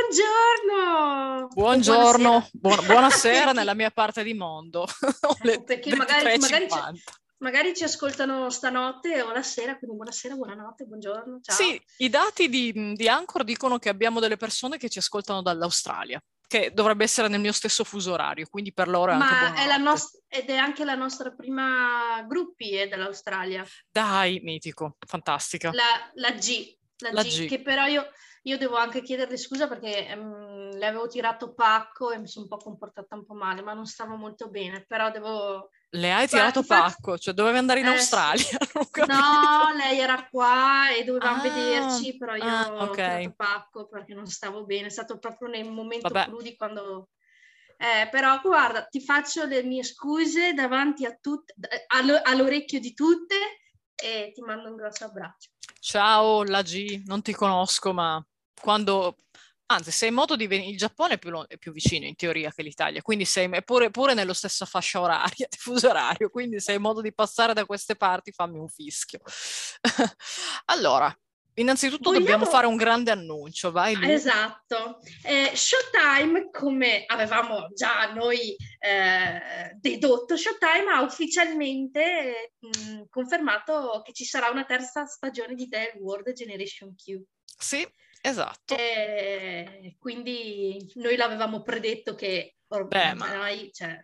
buongiorno! Buongiorno, buonasera, buonasera nella mia parte di mondo. Ecco, perché magari, magari, ci, magari, ci, ascoltano stanotte o la sera, quindi buonasera, buonanotte, buongiorno, ciao. Sì, i dati di, di Anchor dicono che abbiamo delle persone che ci ascoltano dall'Australia che dovrebbe essere nel mio stesso fuso orario, quindi per loro è Ma anche è la nost- ed è anche la nostra prima gruppi è dell'Australia. Dai, mitico, fantastica. La, la G, la, La G, G. che però io, io devo anche chiederle scusa perché ehm, le avevo tirato pacco e mi sono un po' comportata un po' male, ma non stavo molto bene, però devo... Le hai tirato pacco, cioè dovevi andare in Eh, Australia, ho. No, lei era qua e dovevamo Ah, vederci, però io ah, ho ok. tirato pacco perché non stavo bene, è stato proprio nel momento Vabbè. clou di quando... Eh, però guarda, ti faccio le mie scuse davanti a tutte, allo- all'orecchio di tutte e ti mando un grosso abbraccio. Ciao, la G, non ti conosco, ma quando... Anzi, sei in modo di venire... Il Giappone è più, è più vicino in teoria che l'Italia, quindi sei pure, pure nello stessa fascia oraria, di fuso orario, quindi sei in modo di passare da queste parti, fammi un fischio. allora, innanzitutto dobbiamo Vogliamo- fare un grande annuncio, vai Lu. Esatto. Eh, Showtime, come avevamo già noi eh, dedotto, Showtime ha ufficialmente mh, confermato che ci sarà una terza stagione di The World Generation Q. Sì, esatto. Eh, quindi noi l'avevamo predetto che Beh, ma- ormai cioè,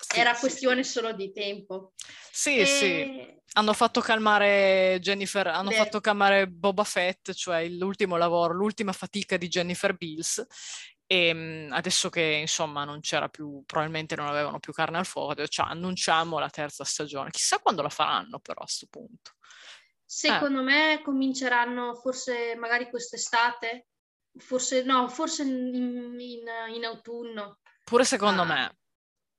Sì, era sì, questione solo di tempo. Sì, sì. E- Hanno fatto calmare Jennifer, hanno Beh. fatto calmare Boba Fett, cioè l'ultimo lavoro, l'ultima fatica di Jennifer Bills. E mh, adesso che insomma non c'era più, probabilmente non avevano più carne al fuoco, "Ciao, annunciamo la terza stagione. Chissà quando la faranno, però, a questo punto. Secondo me cominceranno forse magari quest'estate, forse no, forse in, in- in autunno, Pure secondo Ah, me.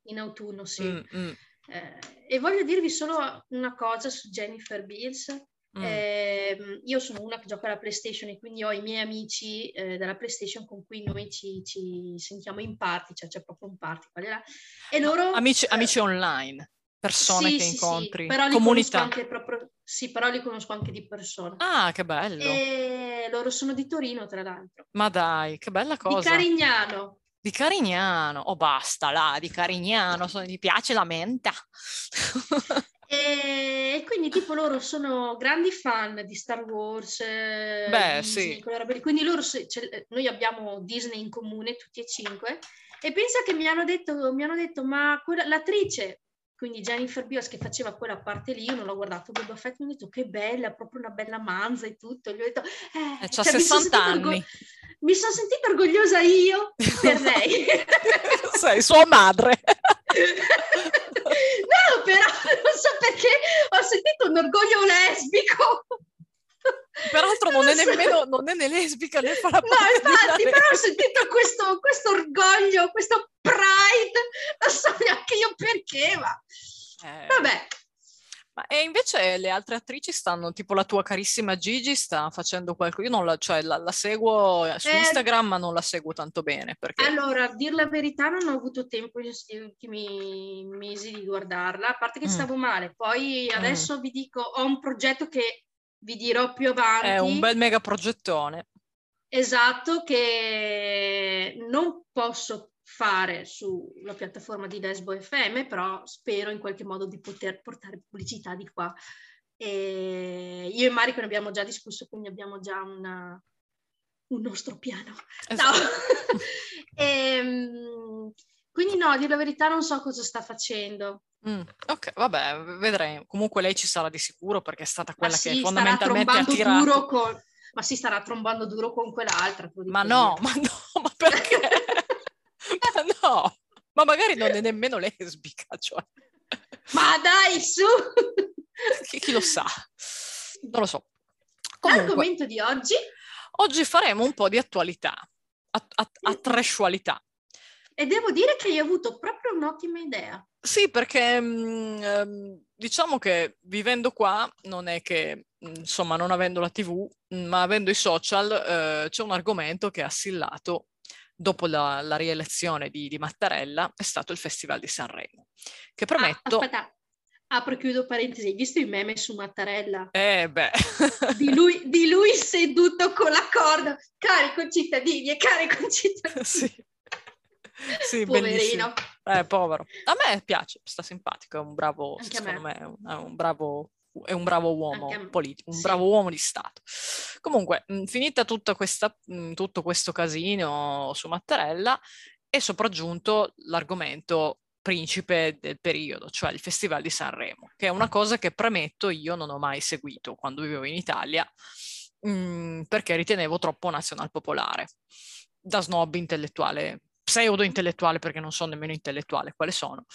in autunno sì. Mm, mm, Eh, e voglio dirvi solo una cosa su Jennifer Beals. mm. Ehm, io sono una che gioca alla PlayStation e quindi ho i miei amici eh, della PlayStation con cui noi ci, ci sentiamo in party, cioè c'è proprio un party qua e là. E loro... Amici, eh, amici online, persone sì, che sì, sì, incontri, li comunità. proprio, sì, però li conosco anche di persona. Ah, che bello. E loro sono di Torino, tra l'altro. Ma dai, che bella Di cosa. Carignano. Di Carignano, oh basta là, di Carignano, so- gli piace la menta. E, quindi tipo loro sono grandi fan di Star Wars, eh, Beh, Disney, sì. Quindi loro, ce- noi abbiamo Disney in comune, tutti e cinque, e pensa che mi hanno detto, mi hanno detto ma quella- l'attrice, quindi Jennifer Beals che faceva quella parte lì, io non l'ho guardato, Boba Fett mi ha detto che bella, proprio una bella manza e tutto, gli ho detto, eh, Eh, cioè, mi son 60 sentita anni. orgo- mi sono sentita orgogliosa io per lei. Sei sua madre. no, però non so perché ho sentito un orgoglio lesbico. Peraltro non è lo so. nemmeno non è né lesbica né fa la No, infatti, però ho sentito questo, questo orgoglio, questo pride, non so neanche io perché, ma Eh, vabbè. ma- e invece le altre attrici stanno, tipo la tua carissima Gigi sta facendo qualcosa, io non la, cioè, la, la seguo su Eh, Instagram ma non la seguo tanto bene perché Allora, a dir la verità, non ho avuto tempo questi ultimi mesi di guardarla, a parte che Mm. stavo male. Poi adesso vi dico, ho un progetto che vi dirò più avanti. è un bel mega progettone. Esatto, che non posso fare sulla piattaforma di Lesbo FM, però spero in qualche modo di poter portare pubblicità di qua. E io e Marico ne abbiamo già discusso, quindi abbiamo già una- un nostro piano. No. Esatto. Quindi no, a dire la verità non so cosa sta facendo. Mm, ok, vabbè, vedremo. Comunque lei ci sarà di sicuro perché è stata quella che sì, starà fondamentalmente ha tirato. duro con... Ma si starà trombando duro con quell'altra. Ma no, ma no, ma perché? ma no, ma magari non è nemmeno lesbica, cioè. Ma dai, su! Chi, chi lo sa? Non lo so. Comunque, L'argomento di oggi oggi faremo un po' di attualità, a, a, a trashualità. E devo dire che hai avuto proprio un'ottima idea. Sì, perché mh, ehm, diciamo che vivendo qua non è che, mh, insomma, non avendo la TV, mh, ma avendo i social, eh, c'è un argomento che ha assillato dopo la, la rielezione di, di Mattarella, è stato il Festival di Sanremo, che Ah, prometto... aspetta, apro e chiudo parentesi, hai visto i meme su Mattarella? Eh beh. di, lui, di lui seduto con la corda, cari concittadini e cari concittadini. sì. Sì, Poverino. Eh, povero. A me piace, sta simpatico, è un bravo, Anche secondo me. me, è un, è un bravo è un bravo uomo politico, un Sì. bravo uomo di Stato. Comunque, mh, finita tutta questa, mh, tutto questo casino su Mattarella, è sopraggiunto l'argomento principe del periodo, cioè il Festival di Sanremo, che è una cosa che premetto io non ho mai seguito quando vivevo in Italia, mh, perché ritenevo troppo nazionalpopolare, da snob intellettuale pseudo intellettuale perché non so nemmeno intellettuale quale sono.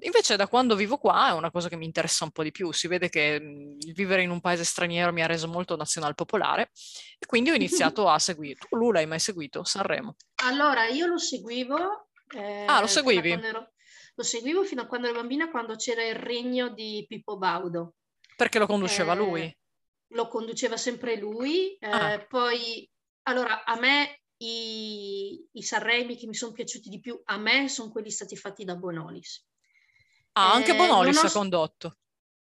Invece da quando vivo qua è una cosa che mi interessa un po' di più, si vede che mh, il vivere in un paese straniero mi ha reso molto nazionalpopolare e quindi ho iniziato a seguire. Tu Lu l'hai mai seguito? Sanremo? Allora, io lo seguivo. eh, Ah, lo seguivi? ero- lo seguivo fino a quando ero bambina, quando c'era il regno di Pippo Baudo. Perché lo conduceva Eh, lui? Lo conduceva sempre lui. eh, Ah. Poi, allora, a me i, i Sanremi che mi sono piaciuti di più, a me sono quelli stati fatti da Bonolis. Ah, anche eh, Bonolis ha condotto.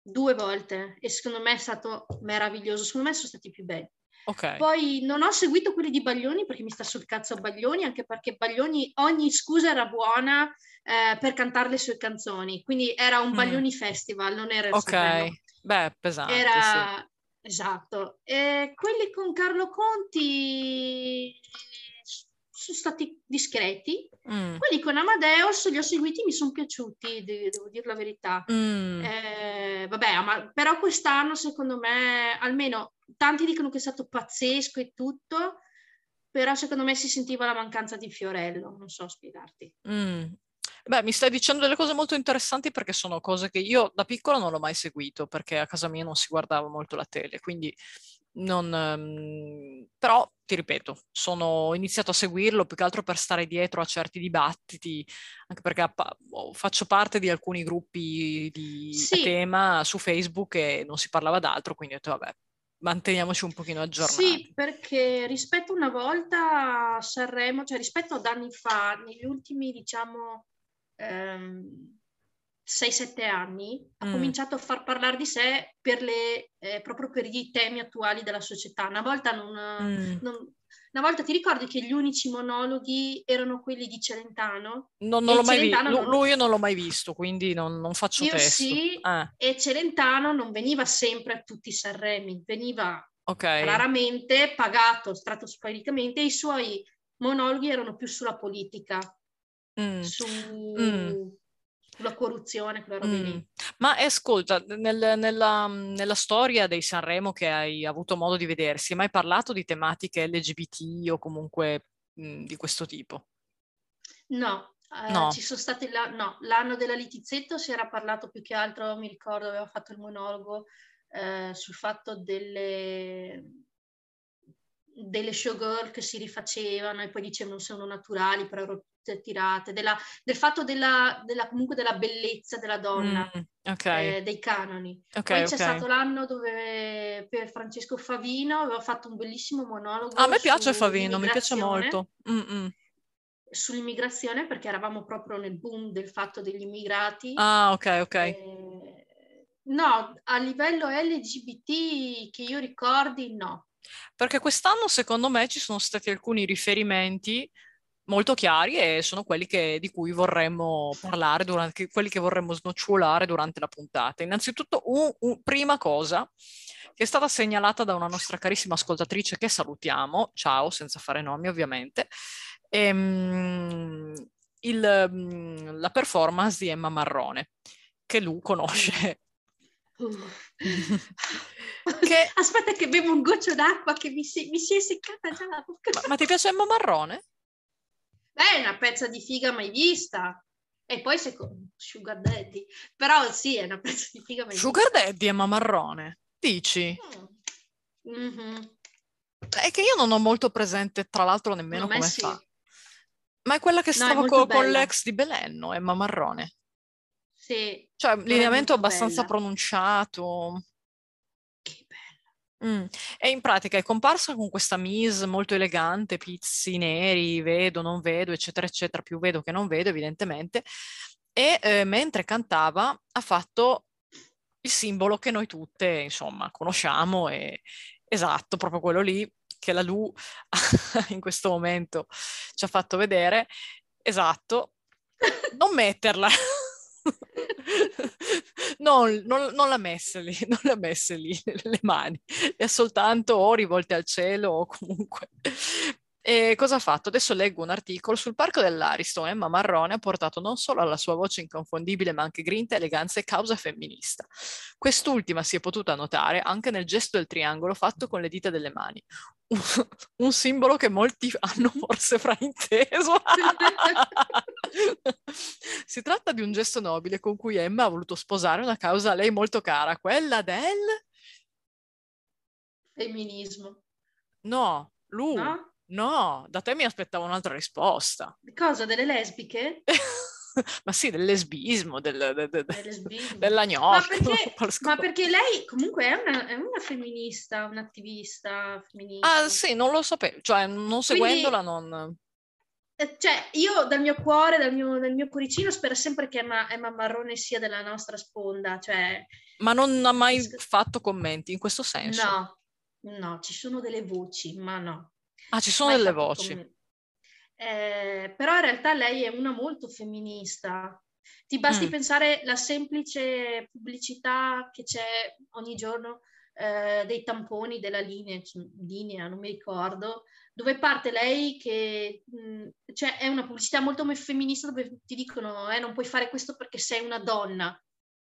Due volte e secondo me è stato meraviglioso, secondo me sono stati i più belli. Ok. Poi non ho seguito quelli di Baglioni perché mi sta sul cazzo Baglioni, anche perché Baglioni ogni scusa era buona eh, per cantare le sue canzoni, quindi era un Mm. Baglioni Festival, non era il Ok. Sanremo. Beh, pesante, sì. Esatto. E quelli con Carlo Conti sono stati discreti. Mm. Quelli con Amadeus li ho seguiti, mi sono piaciuti, de- devo dire la verità. Mm. Eh, vabbè, ma però quest'anno secondo me, almeno tanti dicono che è stato pazzesco e tutto, però secondo me si sentiva la mancanza di Fiorello, non so spiegarti. Mm. Beh, mi stai dicendo delle cose molto interessanti perché sono cose che io da piccola non l'ho mai seguito perché a casa mia non si guardava molto la tele, quindi non... ehm, però ti ripeto, sono iniziato a seguirlo più che altro per stare dietro a certi dibattiti, anche perché faccio parte di alcuni gruppi di Sì. tema su Facebook e non si parlava d'altro, quindi ho detto vabbè, manteniamoci un pochino aggiornati. Sì, perché rispetto una volta a Sanremo, cioè rispetto ad anni fa, negli ultimi diciamo ehm, 6-7 anni, ha Mm. cominciato a far parlare di sé per le, eh, proprio per i temi attuali della società. Una volta non, Mm. non- una volta ti ricordi che gli unici monologhi erano quelli di Celentano? Non, non l'ho mai visto, Celentano lui io non l'ho mai visto, quindi non, non faccio Io testo. sì, Ah, e Celentano non veniva sempre a tutti i Sanremi, veniva ok. raramente pagato stratosfericamente, i suoi monologhi erano più sulla politica, Mm. su- Mm. sulla corruzione, quelle robe Mm. lì. Ma eh, ascolta, nel- nella, nella storia dei Sanremo che hai avuto modo di vedere, si è mai parlato di tematiche LGBT o comunque mm, di questo tipo? No, eh, No. ci sono stati la- no, l'anno della Litizzetto si era parlato più che altro, mi ricordo, aveva fatto il monologo eh, sul fatto delle, delle showgirl che si rifacevano e poi dicevano sono naturali, però tutte tirate, della- del fatto della, della- comunque della bellezza della donna. Mm, ok, eh, dei canoni. ok, Poi c'è stato l'anno dove per Francesco Favino aveva fatto un bellissimo monologo A me piace Favino, mi piace molto. Mm, mm. Sull'immigrazione perché eravamo proprio nel boom del fatto degli immigrati. Ah, ok, ok. Eh, no, a livello LGBT che io ricordi, no. Perché quest'anno secondo me ci sono stati alcuni riferimenti molto chiari e sono quelli che- di cui vorremmo parlare, durante, quelli che vorremmo snocciolare durante la puntata. Innanzitutto, un- un- prima cosa che è stata segnalata da una nostra carissima ascoltatrice che salutiamo, ciao, senza fare nomi ovviamente, ehm, il, mm, la performance di Emma Marrone, che lui conosce. Che- Aspetta che bevo un goccio d'acqua che mi si, mi si è seccata già la bocca. Ma, ma ti piace Emma Marrone? Beh, è una pezza di figa mai vista. E poi secondo Sugar Daddy. Però sì, è una pezza di figa mai Sugar Daddy Emma Marrone, dici? vista. Mm. Mhm. È che io non ho molto presente, tra l'altro, nemmeno come sì. fa. Ma è quella che No, è stava molto co- con l'ex di Belenno, Emma Marrone. Sì, Cioè, lineamento abbastanza bella. pronunciato. che bella. Mm. E in pratica è comparsa con questa mise molto elegante, pizzi neri, vedo, non vedo, eccetera, eccetera, più vedo che non vedo, evidentemente. E eh, mentre cantava ha fatto il simbolo che noi tutte, insomma, conosciamo e esatto, proprio quello lì che la Lu in questo momento ci ha fatto vedere. Esatto, non metterla. non, non, non, la messa lì, non la messa lì le mani, è soltanto o rivolte al cielo o comunque e cosa ha fatto? Adesso leggo un articolo sul parco dell'Ariston. Emma Marrone ha portato non solo alla sua voce inconfondibile, ma anche grinta, eleganza e causa femminista. Quest'ultima si è potuta notare anche nel gesto del triangolo fatto con le dita delle mani. Un, un simbolo che molti hanno forse frainteso. si tratta di un gesto nobile con cui Emma ha voluto sposare una causa a lei molto cara, quella del femminismo. No, lui. No? No, da te mi aspettavo un'altra risposta. Cosa? Delle lesbiche? ma sì, del lesbismo, del, del, del, lesbismo. della gnocca. Ma perché, ma perché, lei comunque è una, è una, femminista, un'attivista femminista. Ah sì, non lo sapevo, cioè non seguendola Quindi, non... Eh, cioè, io dal mio cuore, dal mio, dal mio cuoricino, spero sempre che Emma, Emma, Marrone sia della nostra sponda. Cioè... Ma non ha mai fatto commenti in questo senso? No, no, ci sono delle voci, ma no. Ah, ci sono delle voci. Eh, però in realtà lei è una molto femminista. Ti basti mm. pensare la semplice pubblicità che c'è ogni giorno eh, dei tamponi della linea, linea, non mi ricordo, dove parte lei che mh, mm, cioè è una pubblicità molto femminista dove ti dicono eh, non puoi fare questo perché sei una donna.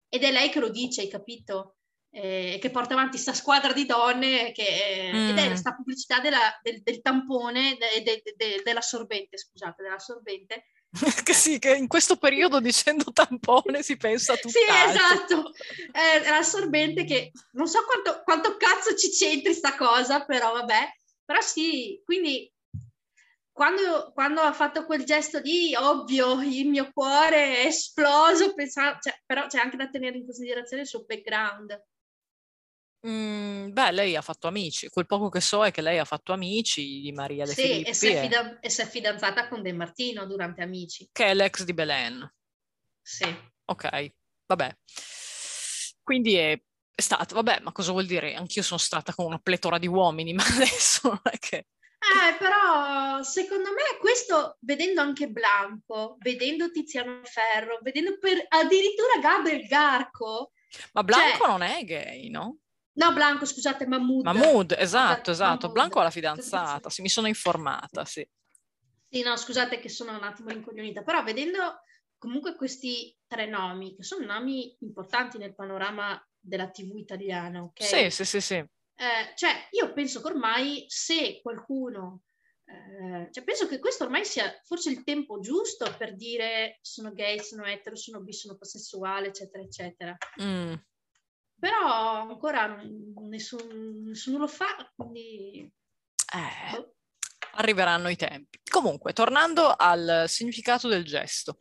Ed è lei che lo dice, hai capito? Eh, che porta avanti questa squadra di donne che, mm. ed è questa mm. pubblicità della, del, del, tampone, de, de, de, dell'assorbente, scusate, dell'assorbente. che sì, che in questo periodo dicendo tampone si pensa a tutto. sì, esatto, è l'assorbente che non so quanto, quanto cazzo ci c'entri sta cosa, però vabbè, però sì, quindi quando, quando, ha fatto quel gesto lì, ovvio, il mio cuore è esploso, pensavo, cioè, però c'è anche da tenere in considerazione il suo background. Mm, beh, lei ha fatto amici. Quel poco che so è che lei ha fatto amici di Maria De sì, Filippi. E si, è fida- e si è fidanzata con De Martino durante Amici. Che è l'ex di Belen. Sì. Ok, vabbè. Quindi è, è stato, vabbè, ma cosa vuol dire? Anch'io sono stata con una pletora di uomini, ma adesso non è che... Eh, però secondo me questo, vedendo anche Blanco, vedendo Tiziano Ferro, vedendo per, addirittura Gabriel Garco... Ma Blanco cioè, non è gay, no? No, Blanco, scusate, Mahmood. Mahmood, esatto, esatto. Mahmood. Blanco ha la fidanzata, sì, mi sono informata, sì. Sì, no, scusate che sono un attimo rincoglionita, però vedendo comunque questi tre nomi, che sono nomi importanti nel panorama della TV italiana, ok? Sì, sì, sì, sì. Eh, cioè, io penso che ormai se qualcuno... Eh, cioè, penso che questo ormai sia forse il tempo giusto per dire sono gay, sono etero, sono bi, sono pasessuale, eccetera, eccetera. Mm però ancora nessun, nessuno lo fa, quindi... Eh, boh. arriveranno i tempi. Comunque, tornando al significato del gesto,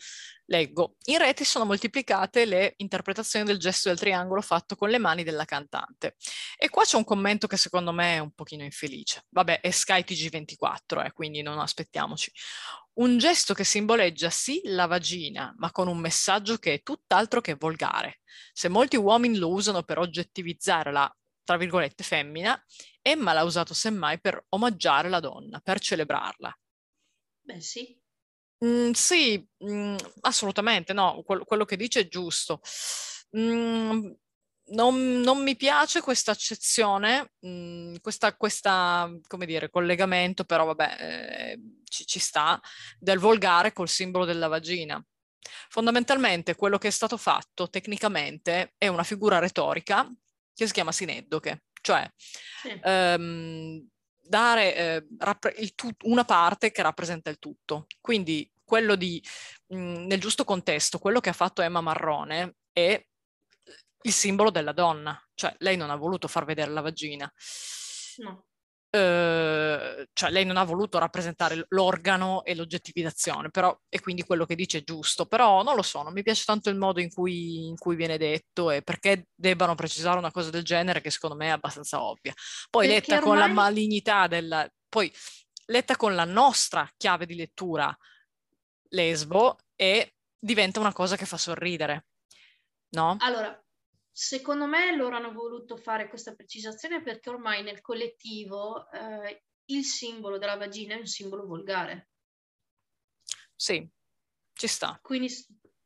leggo, in rete sono moltiplicate le interpretazioni del gesto del triangolo fatto con le mani della cantante. E qua c'è un commento che secondo me è un pochino infelice. Vabbè, è Sky TG24, eh, quindi non aspettiamoci. Un gesto che simboleggia sì la vagina, ma con un messaggio che è tutt'altro che volgare. Se molti uomini lo usano per oggettivizzare la, tra virgolette, femmina, Emma l'ha usato semmai per omaggiare la donna, per celebrarla. Beh sì. Mm, sì, mm, assolutamente, no, quello, quello, che dice è giusto. Mm, non, non, mi piace questa accezione, mh, questa, questa, come dire, collegamento, però vabbè, eh, ci, ci sta, del volgare col simbolo della vagina. Fondamentalmente quello che è stato fatto tecnicamente è una figura retorica che si chiama sineddoche, cioè sì. ehm, dare eh, rappre- tu- una parte che rappresenta il tutto. Quindi quello di, mh, nel giusto contesto, quello che ha fatto Emma Marrone è il simbolo della donna, cioè lei non ha voluto far vedere la vagina. No. Uh, cioè lei non ha voluto rappresentare l'organo e l'oggettivizzazione, però, e quindi quello che dice è giusto, però non lo so, non mi piace tanto il modo in cui, in cui viene detto e perché debbano precisare una cosa del genere che secondo me è abbastanza ovvia. Poi perché letta ormai... con la malignità della... poi letta con la nostra chiave di lettura lesbo e diventa una cosa che fa sorridere, no? Allora, secondo me loro hanno voluto fare questa precisazione perché ormai nel collettivo eh, il simbolo della vagina è un simbolo volgare. Sì, ci sta. Quindi,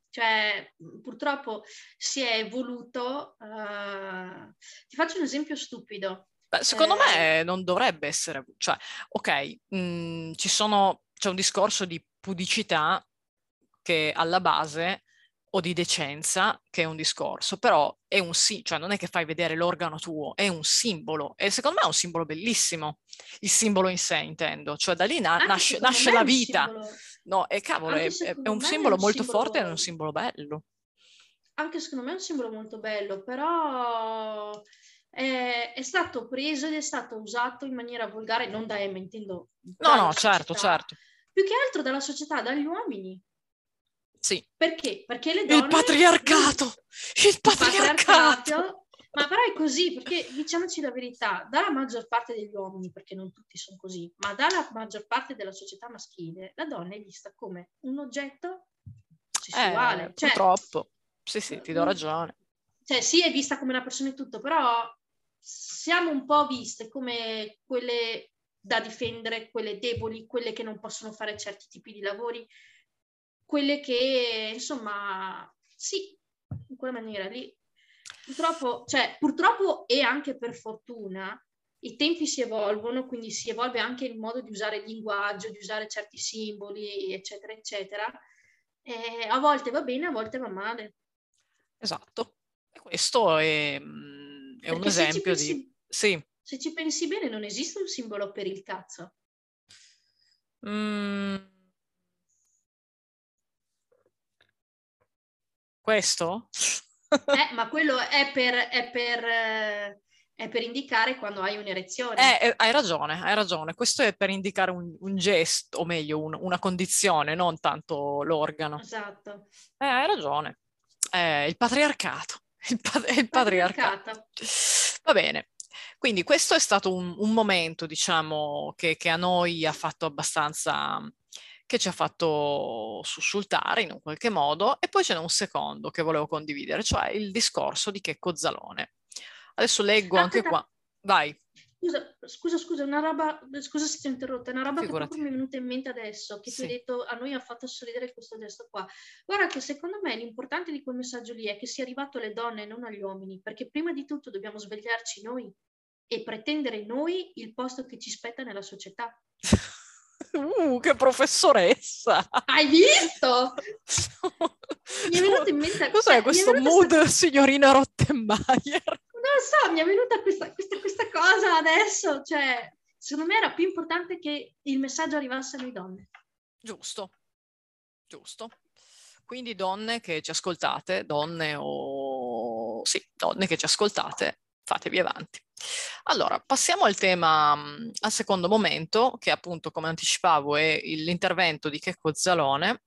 cioè, purtroppo si è evoluto. Uh... Ti faccio un esempio stupido. Beh, secondo eh... me non dovrebbe essere, cioè, ok, mh, mm, ci sono, c'è un discorso di pudicità che alla base o di decenza, che è un discorso, però è un sì, cioè non è che fai vedere l'organo tuo, è un simbolo e secondo me è un simbolo bellissimo, il simbolo in sé intendo, cioè da lì na- nasce, nasce la vita. Simbolo... No, e cavolo, è, è, un simbolo è un molto simbolo... forte e è un simbolo bello. Anche secondo me è un simbolo molto bello, però è, è, stato preso ed è stato usato in maniera volgare, non da Emma, intendo. No, no, certo, certo. Più che altro dalla società, dagli uomini. Sì. Perché? Perché le donne... Il patriarcato! Il patriarcato! Ma però è così, perché diciamoci la verità, dalla maggior parte degli uomini, perché non tutti sono così, ma dalla maggior parte della società maschile, la donna è vista come un oggetto sessuale. Eh, cioè, purtroppo. Sì, sì, ti do mm. ragione. Cioè, sì, è vista come una persona e tutto, però siamo un po' viste come quelle da difendere, quelle deboli, quelle che non possono fare certi tipi di lavori, quelle che, insomma, sì, in quella maniera lì. Purtroppo, cioè, purtroppo e anche per fortuna, i tempi si evolvono, quindi si evolve anche il modo di usare il linguaggio, di usare certi simboli, eccetera, eccetera. E a volte va bene, a volte va male. Esatto. E questo è, mm, è un esempio pensi, di... Sì. Se ci pensi bene, non esiste un simbolo per il cazzo. Mm Questo? eh, ma quello è per, è, per, è per, indicare quando hai un'erezione. Eh, eh, hai ragione, hai ragione. Questo è per indicare un, un gesto, o meglio, un, una condizione, non tanto l'organo. Esatto. Eh, hai ragione. Eh, il patriarcato. Il, pa- il patriarcato. patriarcato. Va bene. Quindi questo è stato un, un momento, diciamo, che, che, a noi ha fatto abbastanza che ci ha fatto sussultare in un qualche modo e poi ce n'è un secondo che volevo condividere, cioè il discorso di Checco Zalone. Adesso leggo anche qua. Vai. Scusa, scusa, scusa, una roba, scusa se ti ho interrotta, una roba Figurati. che mi è venuta in mente adesso, che sì. ti ho detto, a noi ha fatto sorridere questo gesto qua. Guarda che secondo me l'importante di quel messaggio lì è che sia arrivato alle donne e non agli uomini, perché prima di tutto dobbiamo svegliarci noi e pretendere noi il posto che ci spetta nella società. Uh, che professoressa! Hai visto? mi è venuto in mente... Cos'è cioè, questo mood, questa... signorina Rottenmeier? Non so, mi è venuta questa, questa, questa, cosa adesso. Cioè, secondo me era più importante che il messaggio arrivasse alle donne. Giusto, giusto. Quindi donne che ci ascoltate, donne o... Sì, donne che ci ascoltate, fatevi avanti. Allora, passiamo al tema, mm, al secondo momento, che appunto, come anticipavo, è l'intervento di Checco Zalone,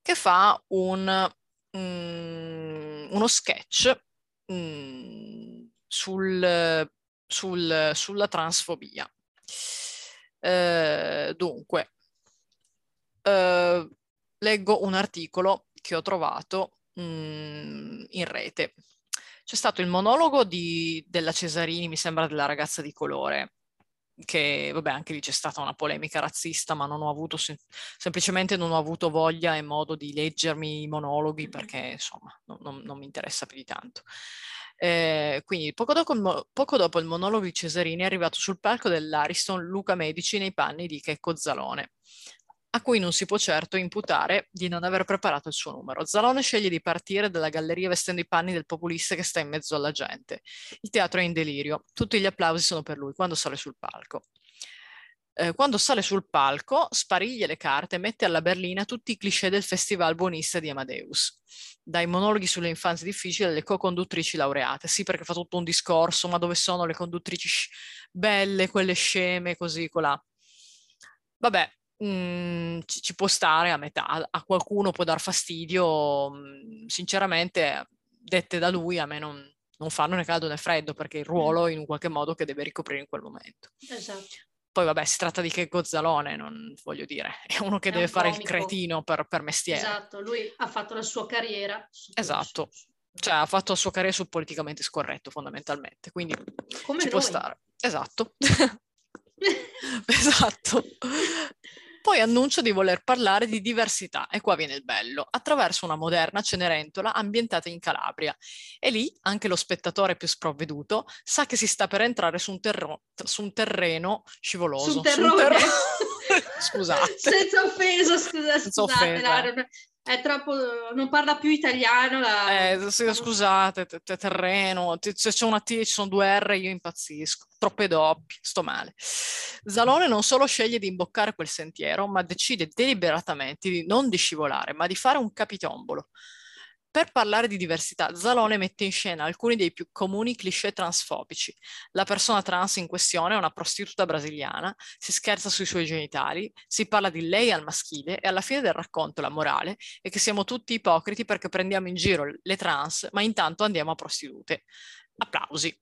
che fa un, um, uno sketch um, sul, sul, sulla transfobia. Uh, dunque, uh, leggo un articolo che ho trovato um, in rete c'è stato il monologo di, della Cesarini, mi sembra della ragazza di colore, che vabbè anche lì c'è stata una polemica razzista, ma non ho avuto, sem- semplicemente non ho avuto voglia e modo di leggermi i monologhi perché insomma non, non, non mi interessa più di tanto. Eh, quindi poco dopo, il, poco dopo, il monologo di Cesarini è arrivato sul palco dell'Ariston Luca Medici nei panni di Checco Zalone a cui non si può certo imputare di non aver preparato il suo numero. Zalone sceglie di partire dalla galleria vestendo i panni del populista che sta in mezzo alla gente. Il teatro è in delirio, tutti gli applausi sono per lui quando sale sul palco. Eh, quando sale sul palco, spariglia le carte e mette alla berlina tutti i cliché del festival buonista di Amadeus. Dai monologhi sulle infanzie difficili alle co-conduttrici laureate. Sì, perché fa tutto un discorso, ma dove sono le conduttrici belle, quelle sceme, così, colà. Vabbè, mh, ci, ci, può stare a metà, a qualcuno può dar fastidio, mh, sinceramente dette da lui a me non, non fanno né caldo né freddo perché il ruolo in un qualche modo che deve ricoprire in quel momento. Esatto. Poi vabbè, si tratta di che Gozzalone, non voglio dire, è uno che è deve fare comico. il cretino per, per, mestiere. Esatto, lui ha fatto la sua carriera. Esatto, Cioè ha fatto la sua carriera sul politicamente scorretto fondamentalmente, quindi Come ci noi. può stare. Esatto. esatto. Poi annuncia di voler parlare di diversità, e qua viene il bello, attraverso una moderna Cenerentola ambientata in Calabria. E lì anche lo spettatore più sprovveduto sa che si sta per entrare su un, terro- su un terreno scivoloso. Su un terrone. Scusate. Senza offesa, scusa, Senza scusate, offesa. no, non- è troppo, non parla più italiano. La... Eh, scusate, te- te- terreno, ti- se c'è una T, ci sono due R, io impazzisco. Troppe doppie, sto male. Zalone non solo sceglie di imboccare quel sentiero, ma decide deliberatamente di non di scivolare, ma di fare un capitombolo. Per parlare di diversità, Zalone mette in scena alcuni dei più comuni cliché transfobici. La persona trans in questione è una prostituta brasiliana, si scherza sui suoi genitali, si parla di lei al maschile e alla fine del racconto la morale è che siamo tutti ipocriti perché prendiamo in giro le trans, ma intanto andiamo a prostitute. Applausi.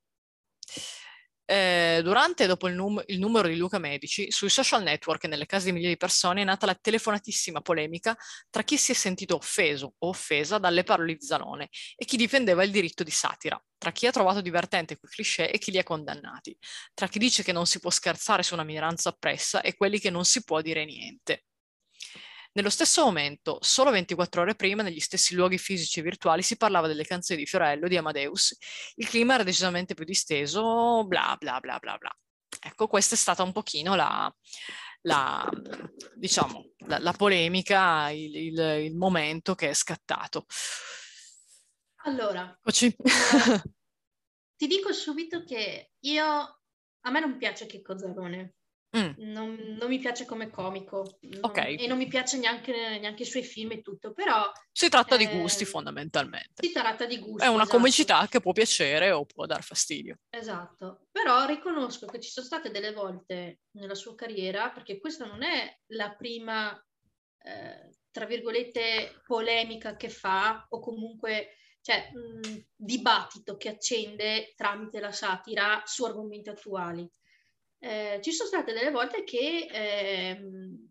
Eh, durante e dopo il, num- il numero di Luca Medici, sui social network e nelle case di migliaia di persone è nata la telefonatissima polemica tra chi si è sentito offeso o offesa dalle parole di Zalone e chi difendeva il diritto di satira, tra chi ha trovato divertente quei cliché e chi li ha condannati, tra chi dice che non si può scherzare su una minoranza oppressa e quelli che non si può dire niente. Nello stesso momento, solo 24 ore prima, negli stessi luoghi fisici e virtuali, si parlava delle canzoni di Fiorello, di Amadeus. Il clima era decisamente più disteso, bla bla bla bla bla. Ecco, questa è stata un pochino la, la diciamo, la, la polemica, il, il, il, momento che è scattato. Allora, ti dico subito che io, a me non piace Checco Zalone. Mm, Non, non mi piace come comico non- Ok. e non mi piace neanche, neanche i suoi film e tutto, però si tratta di Eh, gusti fondamentalmente. si tratta di gusto. È una esatto. comicità che può piacere o può dar fastidio. Esatto, però riconosco che ci sono state delle volte nella sua carriera, perché questa non è la prima, eh, tra virgolette, polemica che fa o comunque, cioè, mh, dibattito che accende tramite la satira su argomenti attuali. Eh, ci sono state delle volte che, ehm,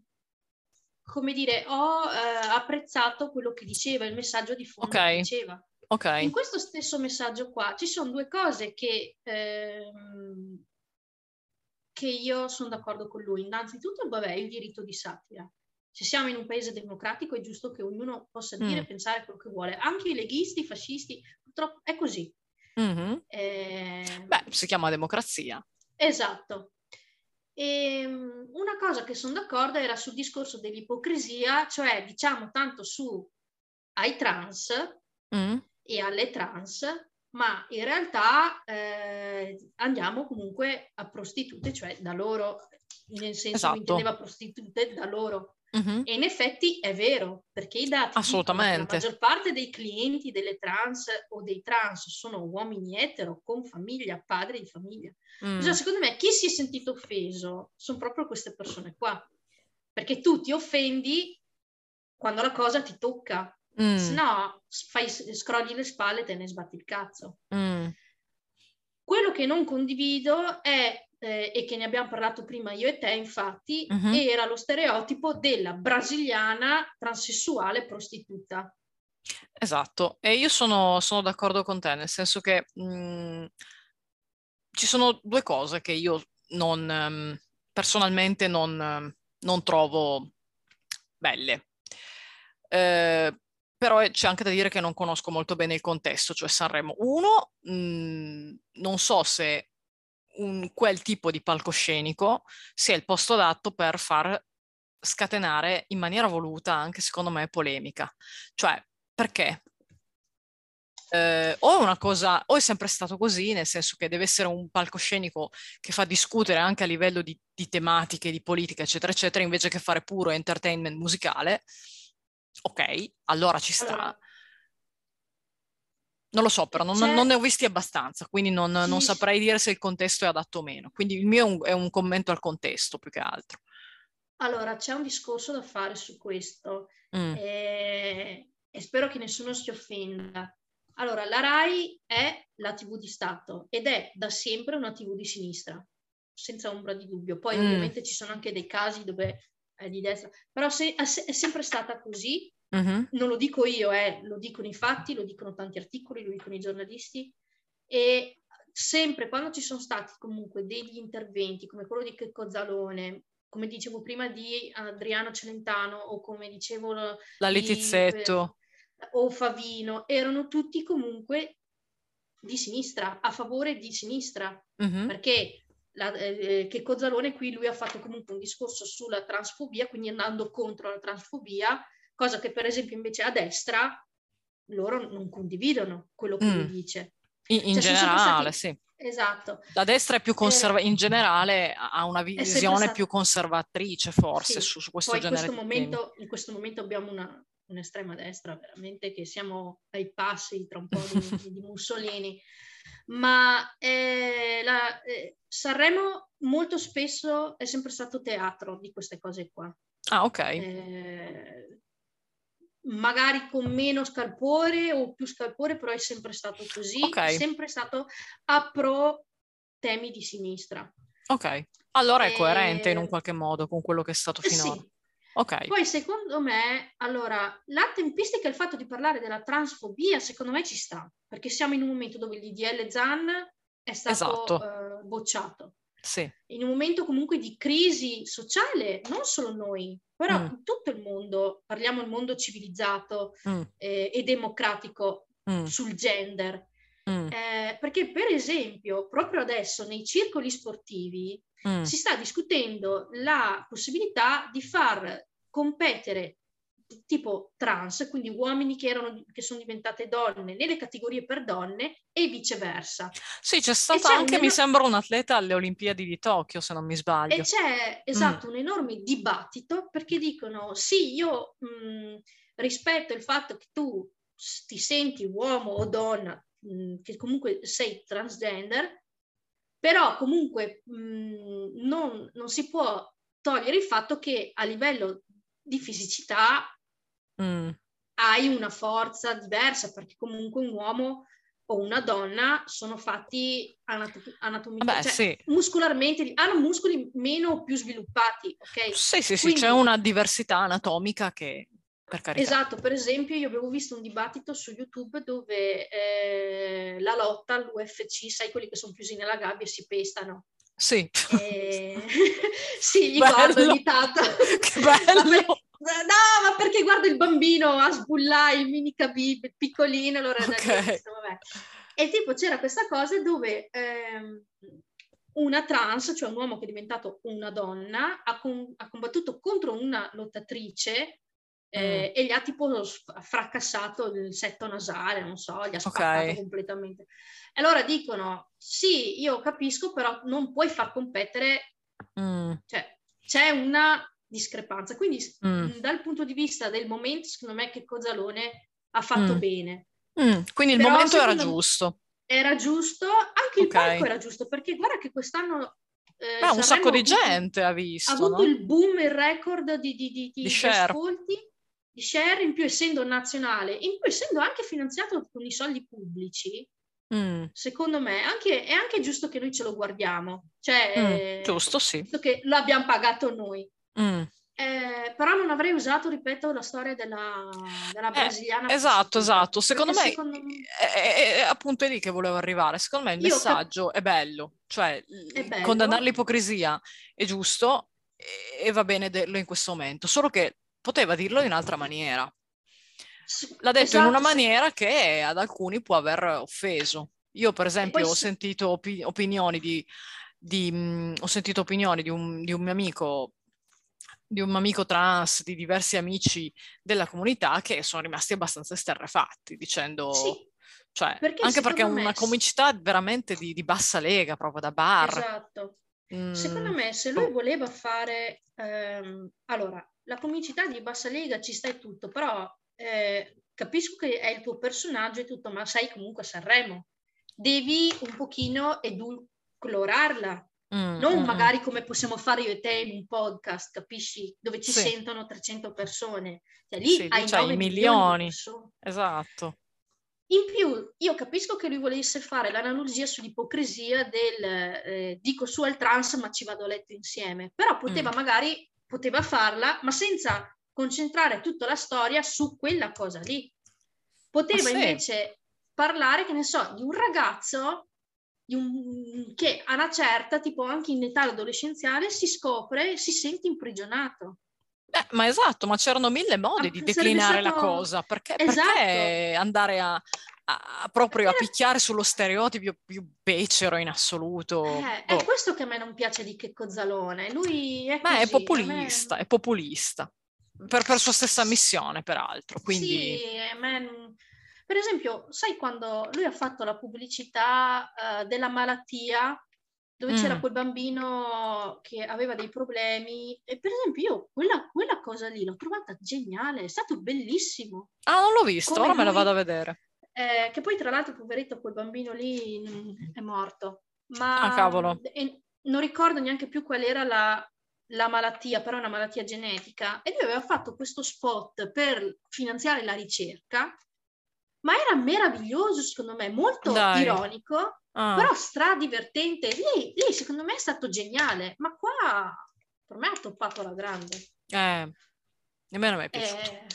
come dire, ho eh, apprezzato quello che diceva, il messaggio di fondo Ok. che diceva. Ok. In questo stesso messaggio qua ci sono due cose che, ehm, che io sono d'accordo con lui. Innanzitutto, vabbè, il diritto di satira. Se siamo in un paese democratico è giusto che ognuno possa dire e Mm. pensare quello che vuole. Anche i leghisti, i fascisti, purtroppo è così. Mhm. Eh, Beh, si chiama democrazia. Esatto. E um, una cosa che sono d'accordo era sul discorso dell'ipocrisia, cioè diciamo tanto su ai trans Mm. e alle trans, ma in realtà eh, andiamo comunque a prostitute, cioè da loro, nel senso Esatto. che intendeva prostitute da loro. Mhm. E in effetti è vero, perché i dati Assolutamente. la maggior parte dei clienti delle trans o dei trans sono uomini etero con famiglia, padri di famiglia. Mm. Cioè, secondo me chi si è sentito offeso sono proprio queste persone qua, perché tu ti offendi quando la cosa ti tocca, Mm. se no fai, scrogli le spalle e te ne sbatti il cazzo. Mm. Quello che non condivido è, eh, e che ne abbiamo parlato prima io e te, infatti, Mhm. era lo stereotipo della brasiliana transessuale prostituta. Esatto, e io sono, sono d'accordo con te, nel senso che mh, ci sono due cose che io non, ehm, personalmente non, ehm, non trovo belle. Eh, però c'è anche da dire che non conosco molto bene il contesto, cioè Sanremo. Uno, mh, non so se un- quel tipo di palcoscenico sia il posto adatto per far scatenare in maniera voluta, anche secondo me, polemica. Cioè, perché? Eh, o una cosa, o è sempre stato così, nel senso che deve essere un palcoscenico che fa discutere anche a livello di, di tematiche, di politica, eccetera, eccetera, invece che fare puro entertainment musicale. Ok, allora ci sta. Allora, Non lo so, però non, non ne ho visti abbastanza, quindi non, non saprei dire se il contesto è adatto o meno. Quindi il mio è un, è un commento al contesto più che altro. allora, c'è un discorso da fare su questo. Mm, e, e spero che nessuno si offenda. Allora, la RAI è la TV di Stato ed è da sempre una TV di sinistra, senza ombra di dubbio. Poi Mm. ovviamente ci sono anche dei casi dove è di destra, però se- è sempre stata così Mm-hmm. Non lo dico io, eh, lo dicono i fatti, lo dicono tanti articoli, lo dicono i giornalisti e sempre quando ci sono stati comunque degli interventi come quello di Checco Zalone, come dicevo prima di Adriano Celentano o come dicevo la Letizzetto o Favino, erano tutti comunque di sinistra, a favore di sinistra, mm-hmm. perché la, eh, che Cozzalone qui lui ha fatto comunque un discorso sulla transfobia, quindi andando contro la transfobia, cosa che per esempio invece a destra loro non condividono quello che mm. lui dice. In, in cioè, generale, stati... sì. Esatto. La destra è più conservativa, eh, in generale ha una visione stato... più conservatrice forse sì. su, su, questo Poi genere in questo, momento, in questo momento abbiamo una, un'estrema destra veramente che siamo ai passi tra un po' di, di Mussolini. Ma eh, la, eh, Sanremo molto spesso è sempre stato teatro di queste cose qua. Ah, ok. Eh, magari con meno scalpore o più scalpore, però è sempre stato così, okay. è sempre stato a pro temi di sinistra. Ok, allora è e... coerente in un qualche modo con quello che è stato finora. Sì. Ok. Poi secondo me, allora, la tempistica e il fatto di parlare della transfobia, secondo me ci sta, perché siamo in un momento dove il DDL ZAN è stato esatto. uh, bocciato. Sì. In un momento comunque di crisi sociale, non solo noi, però mm. in tutto il mondo, parliamo del mondo civilizzato mm. eh, e democratico mm. sul gender. Mm. Eh, perché per esempio, proprio adesso nei circoli sportivi mm. si sta discutendo la possibilità di far competere tipo trans, quindi uomini che, erano, che sono diventate donne nelle categorie per donne e viceversa. Sì, c'è stato anche, un... mi sembra, un atleta alle Olimpiadi di Tokyo, se non mi sbaglio. E c'è, esatto, mm. un enorme dibattito perché dicono, sì, io mh, rispetto il fatto che tu ti senti uomo o donna, mh, che comunque sei transgender, però comunque mh, non, non si può togliere il fatto che a livello di fisicità mm. hai una forza diversa, perché comunque un uomo o una donna sono fatti anatom- anatomicamente, cioè, sì. muscolarmente, hanno muscoli meno o più sviluppati, ok? Sì, sì, Quindi, sì, c'è una diversità anatomica che, per carità. Esatto, per esempio io avevo visto un dibattito su YouTube dove eh, la lotta all'UFC, sai quelli che sono chiusi nella gabbia e si pestano. Sì. E... sì, gli bello. guardo ogni tanto. Che bello! No, ma perché guardo il bambino a sbullare il mini Khabib, piccolino, allora okay. Visto, E tipo c'era questa cosa dove ehm, una trans, cioè un uomo che è diventato una donna, ha, com- ha combattuto contro una lottatrice eh, mm. e gli ha tipo fracassato il setto nasale, non so, gli ha spaccato okay. completamente. E allora dicono, sì, io capisco, però non puoi far competere, mm. cioè c'è una discrepanza. Quindi mm. dal punto di vista del momento, secondo me che Cozzalone ha fatto mm. bene. Mm. Quindi il Però, momento era giusto. Era giusto, anche il okay. palco era giusto, perché guarda che quest'anno... Eh, Beh, un sacco di avuto, gente ha visto. Ha avuto no? il boom, il record di, di, di, di, ascolti, di share, in più essendo nazionale, in più essendo anche finanziato con i soldi pubblici, Mm. Secondo me anche, è anche giusto che noi ce lo guardiamo. Cioè, mm, eh, giusto, sì. Che lo abbiamo pagato noi. Mm. Eh, però non avrei usato, ripeto, la storia della, della eh, brasiliana. Eh, esatto, esatto. Secondo me, secondo me... È, è, appunto è lì che volevo arrivare. Secondo me il Io messaggio cap- è bello, cioè è bello. condannare l'ipocrisia è giusto e, e va bene dirlo in questo momento, solo che poteva dirlo in un'altra maniera. L'ha detto esatto, in una maniera sì. che ad alcuni può aver offeso. Io, per esempio, ho sentito opi- opinioni di, di mh, ho sentito opinioni di un, di un mio amico di un amico trans, di diversi amici della comunità che sono rimasti abbastanza esterrefatti, dicendo... Sì, cioè, perché anche perché è una me... comicità veramente di, di, bassa lega, proprio da bar. Esatto. Mm. Secondo me, se lui voleva fare... Ehm, allora, la comicità di bassa lega ci sta e tutto, però eh, capisco che è il tuo personaggio e tutto, ma sei comunque a Sanremo. Devi un pochino edulcorarla, Mm, non mm, magari come possiamo fare io e te in un podcast, capisci? Dove ci sì. sentono 300 persone. Cioè lì sì, hai 9 milioni. esatto. In più, io capisco che lui volesse fare l'analogia sull'ipocrisia del eh, dico su al trans ma ci vado a letto insieme, però poteva mm. magari, poteva farla, ma senza concentrare tutta la storia su quella cosa lì. Poteva sì. invece parlare, che ne so, di un ragazzo un, che a una certa, tipo anche in età adolescenziale, si scopre, si sente imprigionato. Eh, ma esatto, ma c'erano mille modi ah, di declinare stato... la cosa, perché, esatto. perché andare a, a, proprio a picchiare sullo stereotipo più becero in assoluto. Eh, oh. È questo che a me non piace di Checco Zalone, lui è così, è populista, me... è populista, per, per, sua stessa missione peraltro. Quindi... Sì, a me... Per esempio, sai quando lui ha fatto la pubblicità uh, della malattia dove mm. c'era quel bambino che aveva dei problemi. E per esempio io quella, quella, cosa lì l'ho trovata geniale, è stato bellissimo. Ah, non l'ho visto, Come ora lui, me la vado a vedere. Eh, che poi tra l'altro, poveretto, quel bambino lì è morto. Ma ah, cavolo. non ricordo neanche più qual era la, la malattia, però è una malattia genetica. E lui aveva fatto questo spot per finanziare la ricerca ma era meraviglioso secondo me, molto Dai. ironico, ah. però stradivertente. Lì, lì secondo me è stato geniale, ma qua per me ha toppato la grande. Eh, nemmeno a me è piaciuto. Eh,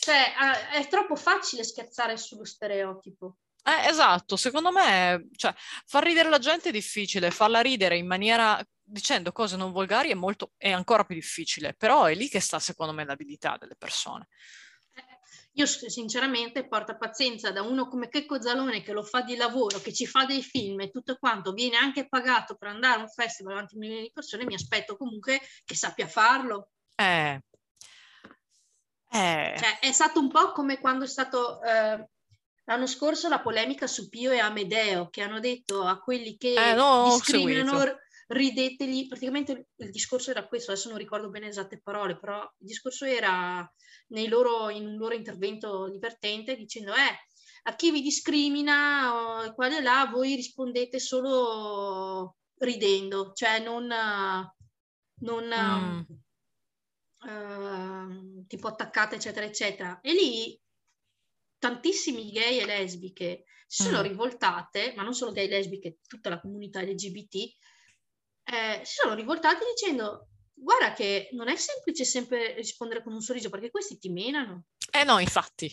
cioè, è troppo facile scherzare sullo stereotipo. Eh, esatto, secondo me, cioè, far ridere la gente è difficile, farla ridere in maniera dicendo cose non volgari è, molto, è ancora più difficile, però è lì che sta secondo me l'abilità delle persone. Io sinceramente porta pazienza da uno come Checco Zalone che lo fa di lavoro, che ci fa dei film e tutto quanto, viene anche pagato per andare a un festival davanti a milioni di persone, mi aspetto comunque che sappia farlo. Eh. Eh. Cioè, è stato un po' come quando è stato eh, l'anno scorso la polemica su Pio e Amedeo, che hanno detto a quelli che eh, no, discriminano ridetegli, praticamente il discorso era questo, adesso non ricordo bene esatte parole, però il discorso era loro, in un loro intervento divertente dicendo eh, a chi vi discrimina o qua e là voi rispondete solo ridendo, cioè non, non mm. uh, tipo attaccate eccetera eccetera. E lì tantissimi gay e lesbiche si sono mm. rivoltate, ma non solo gay e lesbiche, tutta la comunità LGBT, eh, si sono rivoltati dicendo guarda che non è semplice sempre rispondere con un sorriso perché questi ti menano. Eh no, infatti.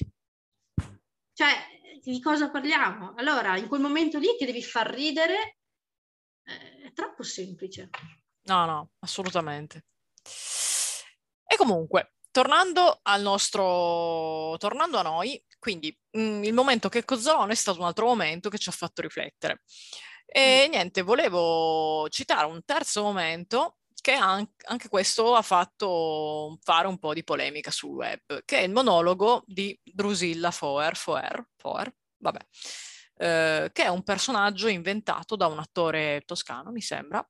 Cioè, di cosa parliamo? Allora, in quel momento lì che devi far ridere eh, è troppo semplice. No, no, assolutamente. E comunque, tornando al nostro, tornando a noi, quindi mh, mm, il momento che Cozzolone è stato un altro momento che ci ha fatto riflettere. E mm. niente, volevo citare un terzo momento che anche questo ha fatto fare un po' di polemica sul web, che è il monologo di Drusilla Foer, Foer, Foer vabbè, eh, che è un personaggio inventato da un attore toscano, mi sembra,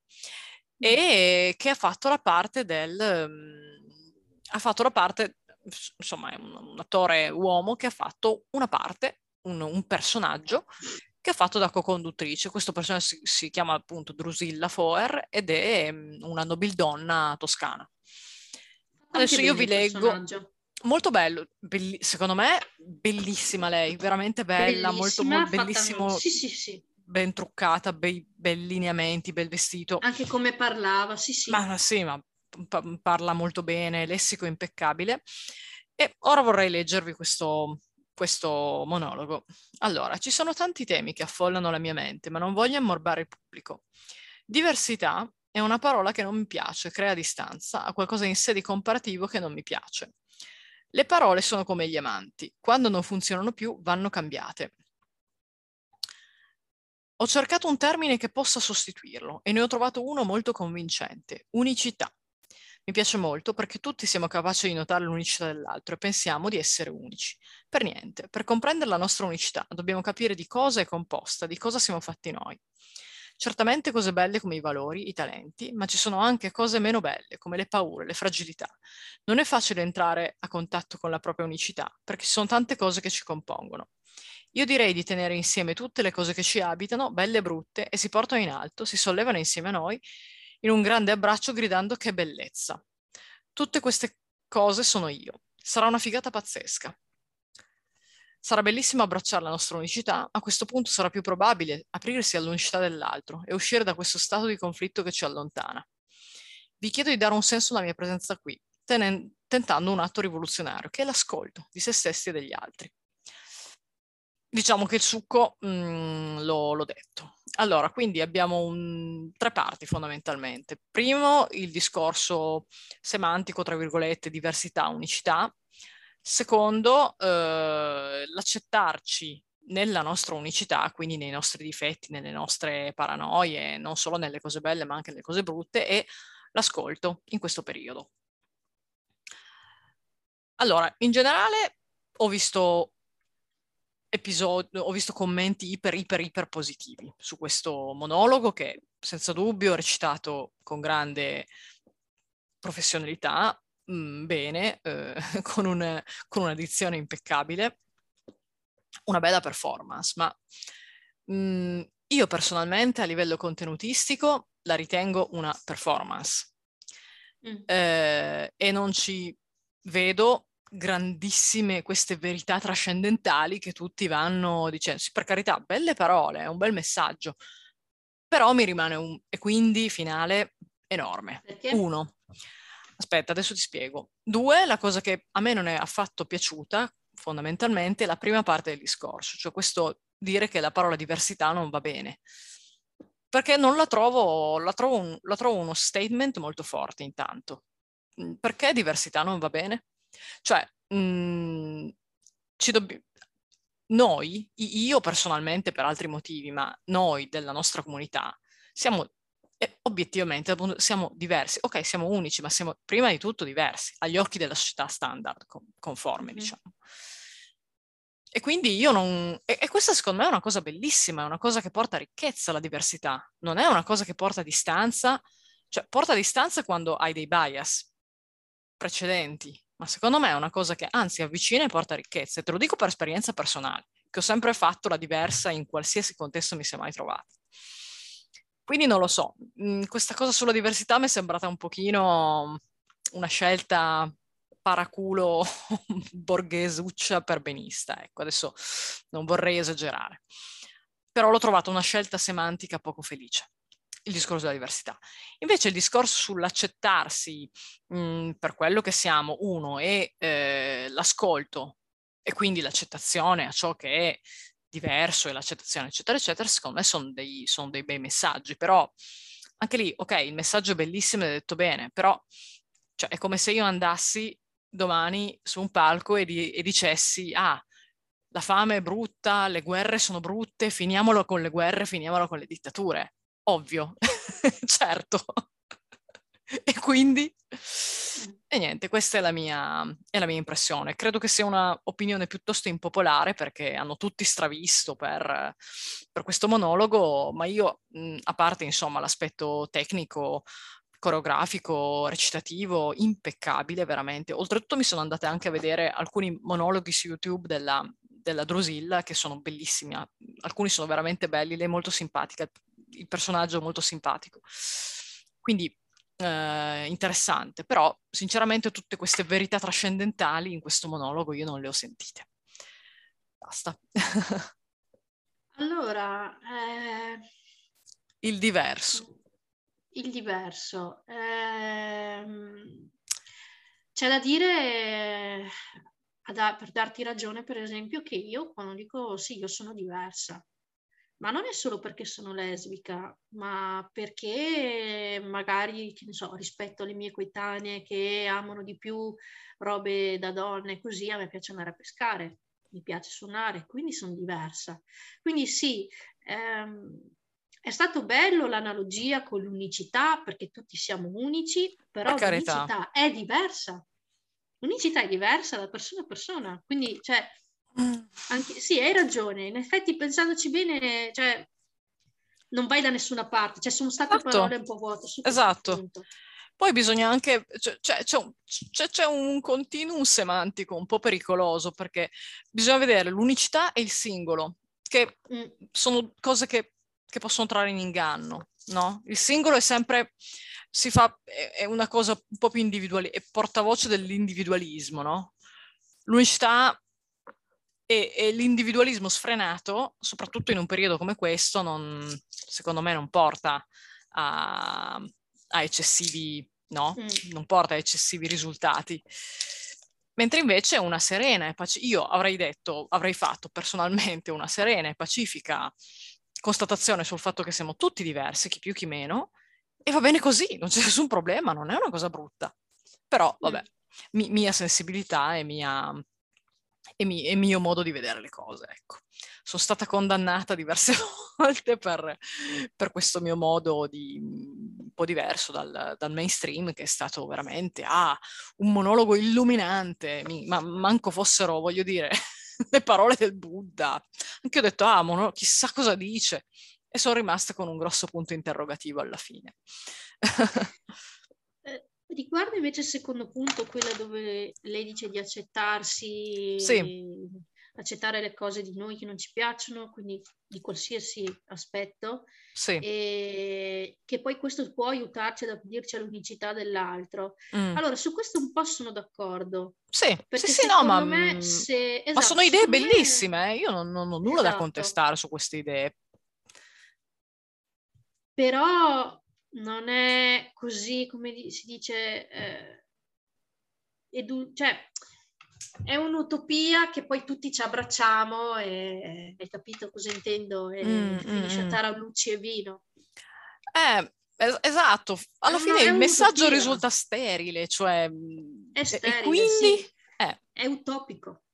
e che ha fatto la parte del... Um, ha fatto la parte, insomma, è un, un attore uomo che ha fatto una parte, un, un personaggio che ha fatto da co-conduttrice. Questo personaggio si, si, chiama appunto Drusilla Foer ed è um, una nobildonna toscana. Adesso io vi leggo. Molto bello, belli- secondo me bellissima lei, veramente bella, molto, molto bellissimo. Sì, sì, sì. Ben truccata, bei, bei lineamenti, bel vestito. Anche come parlava, sì, sì. Ma sì, ma parla molto bene, lessico impeccabile. E ora vorrei leggervi questo, questo monologo. Allora, ci sono tanti temi che affollano la mia mente, ma non voglio ammorbare il pubblico. Diversità è una parola che non mi piace, crea distanza, ha qualcosa in sé di comparativo che non mi piace. Le parole sono come gli amanti, quando non funzionano più vanno cambiate. Ho cercato un termine che possa sostituirlo e ne ho trovato uno molto convincente, unicità. Mi piace molto perché tutti siamo capaci di notare l'unicità dell'altro e pensiamo di essere unici. Per niente, per comprendere la nostra unicità dobbiamo capire di cosa è composta, di cosa siamo fatti noi. Certamente cose belle come i valori, i talenti, ma ci sono anche cose meno belle come le paure, le fragilità. Non è facile entrare a contatto con la propria unicità perché ci sono tante cose che ci compongono. Io direi di tenere insieme tutte le cose che ci abitano, belle e brutte, e si portano in alto, si sollevano insieme a noi in un grande abbraccio gridando che bellezza. Tutte queste cose sono io. Sarà una figata pazzesca. Sarà bellissimo abbracciare la nostra unicità, a questo punto sarà più probabile aprirsi all'unicità dell'altro e uscire da questo stato di conflitto che ci allontana. Vi chiedo di dare un senso alla mia presenza qui. tenen- tentando un atto rivoluzionario, che è l'ascolto di se stessi e degli altri. Diciamo che il succo mh, mm, l'ho, l'ho, detto. Allora, quindi abbiamo un, tre parti fondamentalmente. Primo, il discorso semantico, tra virgolette, diversità, unicità. Secondo, eh, l'accettarci nella nostra unicità, quindi nei nostri difetti, nelle nostre paranoie, non solo nelle cose belle ma anche nelle cose brutte, e l'ascolto in questo periodo. Allora, in generale ho visto episodi, ho visto commenti iper, iper, iper positivi su questo monologo che senza dubbio ho recitato con grande professionalità, mh, mm, bene, eh, con, un, con una dizione impeccabile, una bella performance, ma mh, mm, io personalmente a livello contenutistico la ritengo una performance mm. eh, e non ci vedo grandissime queste verità trascendentali che tutti vanno dicendo, sì, per carità, belle parole, è un bel messaggio, però mi rimane un, e quindi finale enorme. Perché? Uno, aspetta, adesso ti spiego. Due, la cosa che a me non è affatto piaciuta, fondamentalmente, è la prima parte del discorso, cioè questo dire che la parola diversità non va bene. Perché non la trovo, la trovo, un, la trovo uno statement molto forte intanto. Perché diversità non va bene? Cioè, mh, mm, ci dobbiamo noi, io personalmente per altri motivi, ma noi della nostra comunità, siamo eh, obiettivamente siamo diversi. Ok, siamo unici, ma siamo prima di tutto diversi agli occhi della società standard conforme, mm. diciamo. E quindi io non... E, e, questa secondo me è una cosa bellissima, è una cosa che porta ricchezza alla diversità, non è una cosa che porta distanza, cioè porta distanza quando hai dei bias precedenti, ma secondo me è una cosa che anzi avvicina e porta ricchezza. E te lo dico per esperienza personale, che ho sempre fatto la diversa in qualsiasi contesto mi sia mai trovata. Quindi non lo so, mm, questa cosa sulla diversità mi è sembrata un pochino una scelta paraculo borghesuccia per benista. Ecco, adesso non vorrei esagerare. Però l'ho trovata una scelta semantica poco felice il discorso della diversità. Invece il discorso sull'accettarsi mh, mhmm, per quello che siamo, uno, e eh, l'ascolto e quindi l'accettazione a ciò che è diverso e l'accettazione, eccetera, eccetera, secondo me sono dei, son dei bei messaggi, però anche lì, ok, il messaggio è bellissimo, è detto bene, però cioè, è come se io andassi domani su un palco e, di, e dicessi, ah, la fame è brutta, le guerre sono brutte, finiamolo con le guerre, finiamolo con le dittature ovvio, certo. e quindi, e niente, questa è la, mia, è la mia impressione. Credo che sia un'opinione piuttosto impopolare perché hanno tutti stravisto per, per questo monologo, ma io, a parte insomma l'aspetto tecnico, coreografico, recitativo, impeccabile veramente. Oltretutto mi sono andata anche a vedere alcuni monologhi su YouTube della, della Drusilla che sono bellissimi, alcuni sono veramente belli, lei è molto simpatica, il personaggio molto simpatico. Quindi eh, interessante, però sinceramente tutte queste verità trascendentali in questo monologo io non le ho sentite. Basta. allora... Eh... Il diverso. Il diverso. Eh... C'è da dire, per darti ragione, per esempio, che io quando dico sì, io sono diversa, ma non è solo perché sono lesbica, ma perché magari, che ne so, rispetto alle mie coetanee che amano di più robe da donne, così a me piace andare a pescare, mi piace suonare, quindi sono diversa. Quindi sì, ehm, è stato bello l'analogia con l'unicità, perché tutti siamo unici, però l'unicità è diversa. L'unicità è diversa da persona a persona, quindi cioè, anche, sì, hai ragione. In effetti, pensandoci bene, cioè, non vai da nessuna parte. Cioè, sono state esatto. parole un po' vuote. Esatto. Poi bisogna anche, cioè, cioè, c'è, un, c'è, c'è, un continuum semantico un po' pericoloso perché bisogna vedere l'unicità e il singolo, che mm. sono cose che, che, possono trarre in inganno, no? Il singolo è sempre, si fa, è, è una cosa un po' più individuale, è portavoce dell'individualismo, no? L'unicità e, e, l'individualismo sfrenato, soprattutto in un periodo come questo, non, secondo me non porta a, a eccessivi no? Mm. Non porta a eccessivi risultati. Mentre invece una serena e pacifica, io avrei detto, avrei fatto personalmente una serena e pacifica constatazione sul fatto che siamo tutti diversi, chi più chi meno, e va bene così, non c'è nessun problema, non è una cosa brutta. Però, vabbè, mi, mia sensibilità e, mia, e, mi, e mio modo di vedere le cose, ecco. Sono stata condannata diverse volte per, per questo mio modo di, un po' diverso dal, dal, mainstream, che è stato veramente, ah, un monologo illuminante, mi, ma manco fossero, voglio dire, le parole del Buddha. Anche ho detto, ah, mono, chissà cosa dice. E sono rimasta con un grosso punto interrogativo alla fine. riguardo invece il secondo punto, quello dove lei dice di accettarsi, sì. accettare le cose di noi che non ci piacciono, quindi di qualsiasi aspetto, sì. e che poi questo può aiutarci ad aprirci all'unicità dell'altro. Mm. Allora, su questo un po' sono d'accordo. Sì, sì, sì, no, ma, me, se, esatto, ma sono idee bellissime, me... eh? io non, non, ho nulla esatto. da contestare su queste idee. Però non è così, come si dice, eh, edu- cioè è un'utopia che poi tutti ci abbracciamo e hai capito cosa intendo e mm, finisce mm, a mm. tara luci e vino. Eh, es- esatto, alla no, fine il messaggio risulta sterile, cioè... È sterile, e quindi... Sì. Eh. È utopico,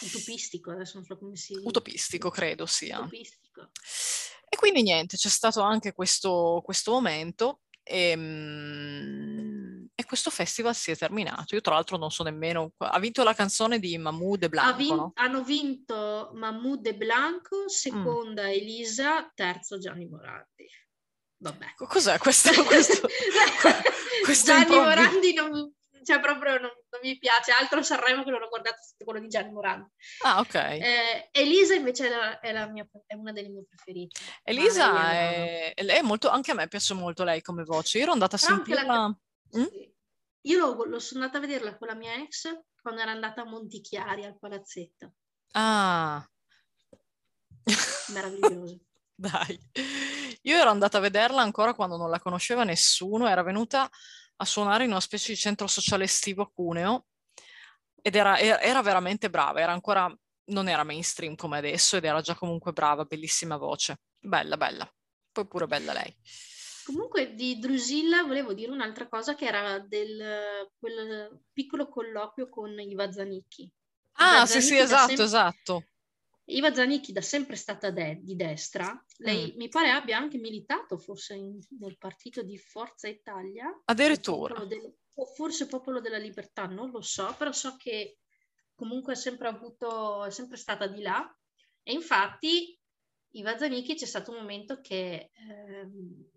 utopistico, adesso non so come si... Utopistico, credo sia. Utopistico. E quindi niente, c'è stato anche questo, questo momento e, ehm, e, questo festival si è terminato. Io tra l'altro non so nemmeno, ha vinto la canzone di Mahmoud e Blanco, vin- no? Hanno vinto Mahmoud e Blanco, seconda mm. Elisa, terzo Gianni Morandi. Vabbè. Cos'è questo? questo, questo Gianni Morandi non, cioè proprio non, non, mi piace. Altro Sanremo che non ho guardato è quello di Gianni Morandi. Ah, ok. Eh, Elisa invece è, la, è, la mia, è, una delle mie preferite. Elisa è, è, molto, anche a me piace molto lei come voce. Io ero andata a sentirla... La... Mm? Sì. Io lo, lo, sono andata a vederla con la mia ex quando era andata a Montichiari al palazzetto. Ah. Meraviglioso. Dai. Io ero andata a vederla ancora quando non la conosceva nessuno, era venuta a suonare in una specie di centro sociale estivo a Cuneo ed era, era veramente brava, era ancora, non era mainstream come adesso ed era già comunque brava, bellissima voce, bella, bella, poi pure bella lei. Comunque di Drusilla volevo dire un'altra cosa che era del quel piccolo colloquio con Iva Zanicchi. Ah, Iva sì, Zanicchi sì, esatto, sempre... esatto. Iva Zanicchi da sempre stata de- di destra, lei mm. mi pare abbia anche militato forse in, nel partito di Forza Italia. Addirittura. Del, o forse Popolo della Libertà, non lo so, però so che comunque è sempre, avuto, è sempre stata di là. E infatti Iva Zanicchi c'è stato un momento che ehm,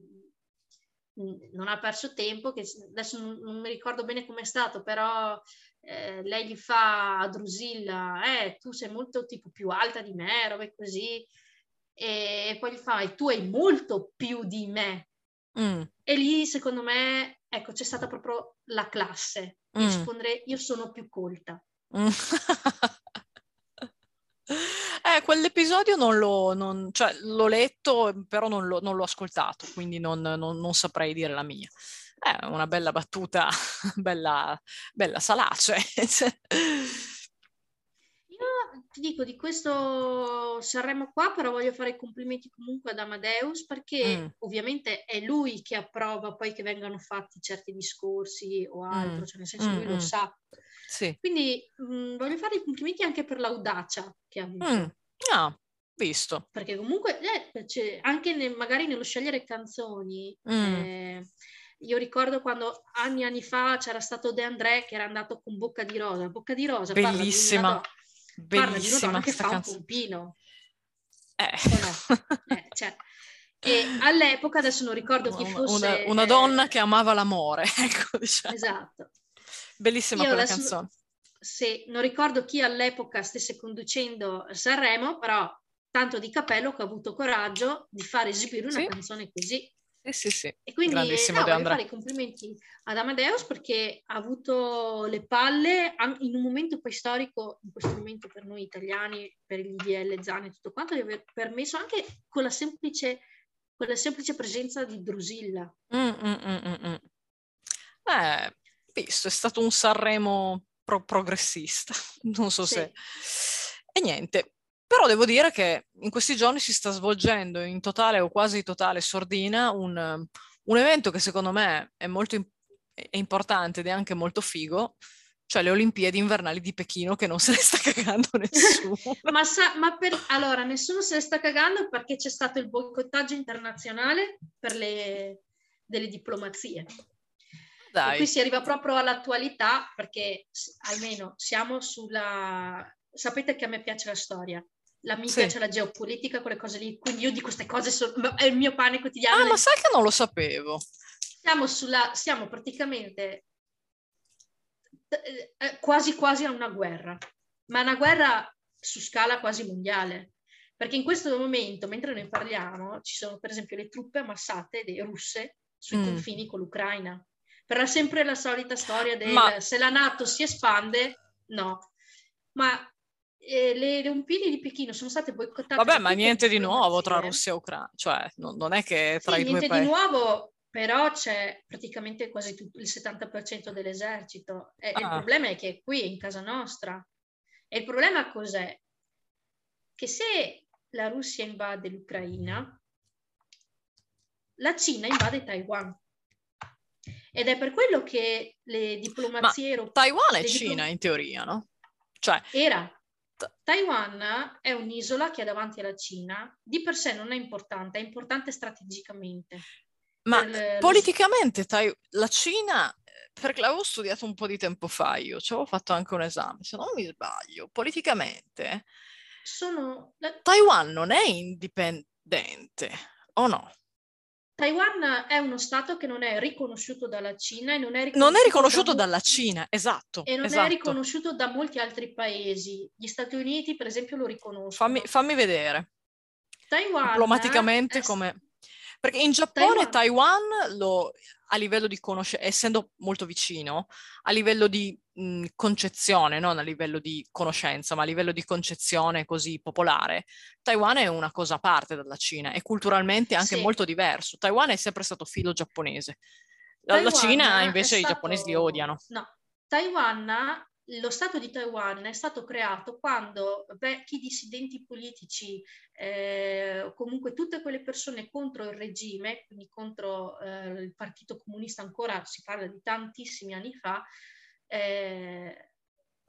non ha perso tempo, che adesso non, non mi ricordo bene com'è stato, però eh, lei gli fa a Drusilla, eh, tu sei molto tipo più alta di me, robe così, e, poi gli fa, e tu hai molto più di me. Mm. E lì, secondo me, ecco, c'è stata proprio la classe. Mm. Rispondere, io sono più colta. Mm. eh, quell'episodio non l'ho, non, cioè, l'ho letto, però non l'ho, non l'ho ascoltato, quindi non, non saprei dire la mia. È una bella battuta, bella, bella salace. Io ti dico di questo Sanremo qua, però voglio fare i complimenti comunque ad Amadeus perché mm. ovviamente è lui che approva poi che vengano fatti certi discorsi o altro, mm. cioè nel senso mm, lui lo mm. sa. Sì. Quindi mh, mm, voglio fare i complimenti anche per l'audacia che ha avuto. Mm. Ah, visto. Perché comunque eh, anche ne, magari nello scegliere canzoni eh, io ricordo quando anni anni fa c'era stato De André che era andato con Bocca di Rosa. Bocca di Rosa bellissima, parla di una donna che fa canzone. un pompino. Eh. No? eh, cioè, e all'epoca, adesso non ricordo chi fosse... Una, una donna che amava l'amore, ecco, diciamo. Esatto. Bellissima Io quella adesso, canzone. Sì, non ricordo chi all'epoca stesse conducendo Sanremo, però tanto di capello che ha avuto coraggio di far esibire una sì. canzone così. Sì, sì, sì. E quindi no, voglio fare i complimenti ad Amadeus perché ha avuto le palle in un momento poi storico, in questo momento per noi italiani, per il DL Zane e tutto quanto, di aver permesso anche con la semplice, con la semplice presenza di Drusilla. Mm, mm, mm. Eh, visto, è stato un Sanremo pro- progressista, non so Sì. se... E niente, però devo dire che in questi giorni si sta svolgendo in totale o quasi totale sordina un, un evento che secondo me è molto im- è importante ed è anche molto figo, cioè le Olimpiadi invernali di Pechino che non se ne sta cagando nessuno. Ma, sa- ma per, allora, nessuno se ne sta cagando perché c'è stato il boicottaggio internazionale per le, delle diplomazie. E Dai. qui si arriva proprio all'attualità perché almeno siamo sulla... Sapete che a me piace la storia, a me Sì. piace la geopolitica, quelle cose lì, quindi io di queste cose sono... è il mio pane quotidiano. Ah, ma sai che non lo sapevo? Siamo, sulla, siamo praticamente eh, eh, quasi quasi a una guerra, ma una guerra su scala quasi mondiale. Perché in questo momento, mentre noi parliamo, ci sono per esempio le truppe ammassate russe sui Mm. confini con l'Ucraina. Per sempre la solita storia del Ma- se la Nato si espande, no. Ma eh, le, le Olimpiadi di Pechino sono state boicottate. Vabbè, ma niente di nuovo tra. Russia e Ucraina, cioè non, non è che tra Sì, i due niente di paesi... nuovo, però c'è praticamente quasi tutto, il 70% dell'esercito. E, e il Ah. problema è che è qui, in casa nostra. E il problema cos'è? Che se la Russia invade l'Ucraina, la Cina invade Taiwan. Ed è per quello che le diplomazie europee... Taiwan è Cina diplom- in teoria, no? Cioè, Era. T- Taiwan è un'isola che è davanti alla Cina, di per sé non è importante, è importante strategicamente. ma Per politicamente Tai- la Cina, perché l'avevo studiato un po' di tempo fa io, ci avevo fatto anche un esame, se non mi sbaglio, politicamente Sono, Taiwan non è indipendente, o no? Taiwan è uno stato che non è riconosciuto dalla Cina e non è riconosciuto, Non è riconosciuto da dalla Cina, esatto, e non esatto. è riconosciuto da molti altri paesi. Gli Stati Uniti, per esempio, lo riconoscono. Fammi, fammi vedere. Taiwan diplomaticamente è- come... Perché in Giappone Taiwan- Taiwan, lo, a livello di conoscenza, essendo molto vicino, a livello di mh, concezione, non a livello di conoscenza, ma a livello di concezione così popolare, Taiwan è una cosa a parte dalla Cina e culturalmente anche Sì. molto diverso. Taiwan è sempre stato filo giapponese. La, la Cina è invece i stato- giapponesi li odiano. No, Taiwan, lo Stato di Taiwan è stato creato quando vecchi dissidenti politici, eh, comunque tutte quelle persone contro il regime, quindi contro eh, il Partito Comunista ancora, si parla di tantissimi anni fa, eh,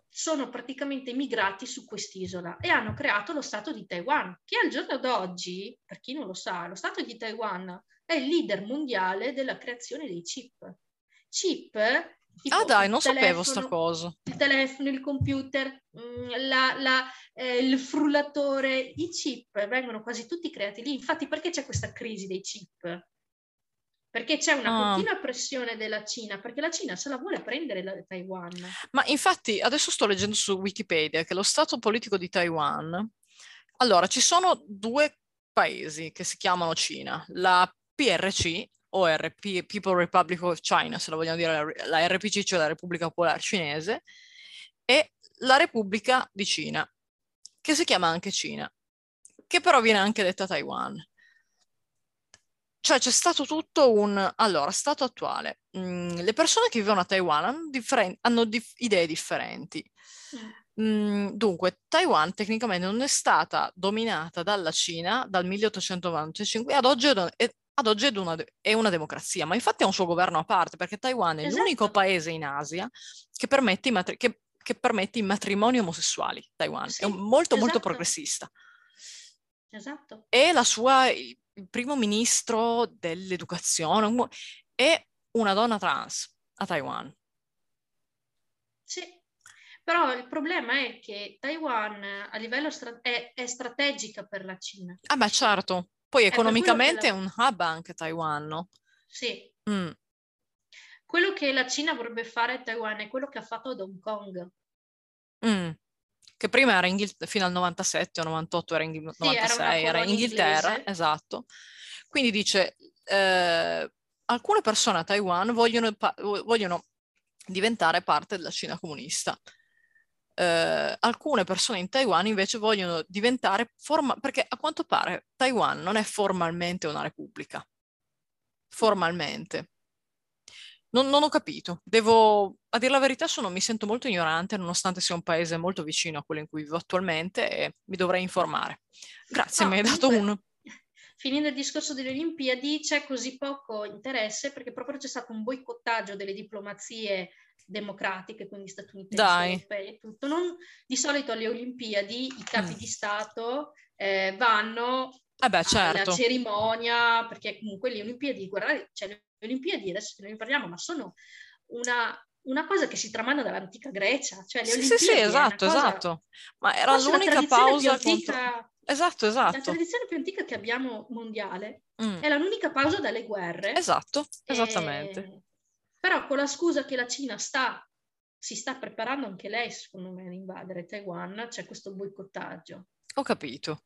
sono praticamente migrati su quest'isola e hanno creato lo Stato di Taiwan, che al giorno d'oggi, per chi non lo sa, lo Stato di Taiwan è il leader mondiale della creazione dei chip. Chip, tipo Ah dai, non sapevo sta cosa. Il telefono, il computer, mm, la- la- eh, il frullatore, i chip vengono quasi tutti creati lì. Infatti, perché c'è questa crisi dei chip? Perché c'è una Ah. continua pressione della Cina, perché la Cina se la vuole prendere la Taiwan. Ma infatti adesso sto leggendo su Wikipedia che lo stato politico di Taiwan, allora ci sono due paesi che si chiamano Cina, la PRC o RP, People Republic of China, se la vogliamo dire la, la RPC, cioè la Repubblica Popolare Cinese, e la Repubblica di Cina, che si chiama anche Cina, che però viene anche detta Taiwan. Cioè c'è stato tutto un... Allora, stato attuale. Mm, le persone che vivono a Taiwan hanno, differen- hanno dif- idee differenti. Mm. Mm, dunque, Taiwan tecnicamente non è stata dominata dalla Cina dal 1895 e ad oggi, è, ad oggi è una, è una democrazia, ma infatti ha un suo governo a parte perché Taiwan è l'unico Esatto. paese in Asia che permette i, matri- che- che permette i matrimoni omosessuali. Taiwan Sì, è molto, molto esatto. progressista. Esatto. E la sua, primo ministro dell'educazione è una donna trans a Taiwan. Sì, però il problema è che Taiwan a livello stra- è, è strategica per la Cina. Ah beh, certo. Poi economicamente è la- un hub anche Taiwan, no? Sì, Mm. quello che la Cina vorrebbe fare a Taiwan è quello che ha fatto ad Hong Kong. Mm. Che prima era Inghil- fino al 97 o 98 era, Inghil- Sì, era una 96, era colonia Inghilterra, inglese. esatto. Quindi dice, eh, alcune persone a Taiwan vogliono, vogliono diventare parte della Cina comunista. Eh, alcune persone in Taiwan invece vogliono diventare, forma- perché a quanto pare Taiwan non è formalmente una repubblica, formalmente. Non, non, ho capito. Devo, a dire la verità, sono, mi sento molto ignorante, nonostante sia un paese molto vicino a quello in cui vivo attualmente e mi dovrei informare. Grazie, no, mi hai dato un... Finendo il discorso delle Olimpiadi, c'è così poco interesse perché proprio c'è stato un boicottaggio delle diplomazie democratiche, quindi statunitensi, Dai. europei e tutto. Non, di solito alle Olimpiadi i capi mm. di Stato eh, vanno eh beh, certo. alla cerimonia, perché comunque le Olimpiadi, guardate, cioè le Olimpiadi, adesso ne parliamo, ma sono una, una cosa che si tramanda dall'antica Grecia. Cioè le sì, Olimpiadi sì, sì, esatto, cosa, esatto. Ma era l'unica pausa antica, contro... Esatto, esatto. La tradizione più antica che abbiamo mondiale mm. è l'unica pausa dalle guerre. Esatto, esattamente. E... Però con la scusa che la Cina sta, si sta preparando anche lei, secondo me, ad invadere Taiwan, c'è questo boicottaggio. Ho capito.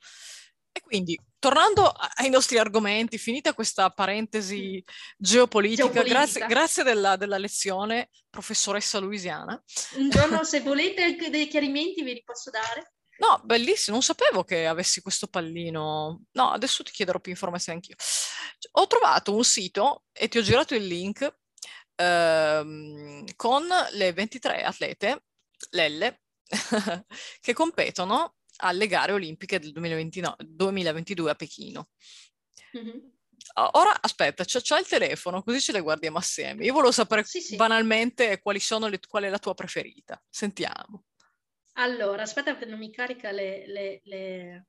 E quindi, tornando ai nostri argomenti, finita questa parentesi geopolitica, geopolitica. grazie, grazie della, della, lezione, professoressa Louisiana. Un giorno, se volete dei chiarimenti, ve li posso dare. No, bellissimo, non sapevo che avessi questo pallino. No, adesso ti chiederò più informazioni anch'io. Ho trovato un sito e ti ho girato il link ehm, con le 23 atlete, l'L, che competono alle gare olimpiche del 2029, 2022 a Pechino. Mm-hmm. Ora aspetta, c'è, c'è, il telefono, così ce le guardiamo assieme. Io volevo sapere sì, sì. banalmente quali sono le, qual è la tua preferita. Sentiamo. Allora, aspetta che non mi carica le... le, le...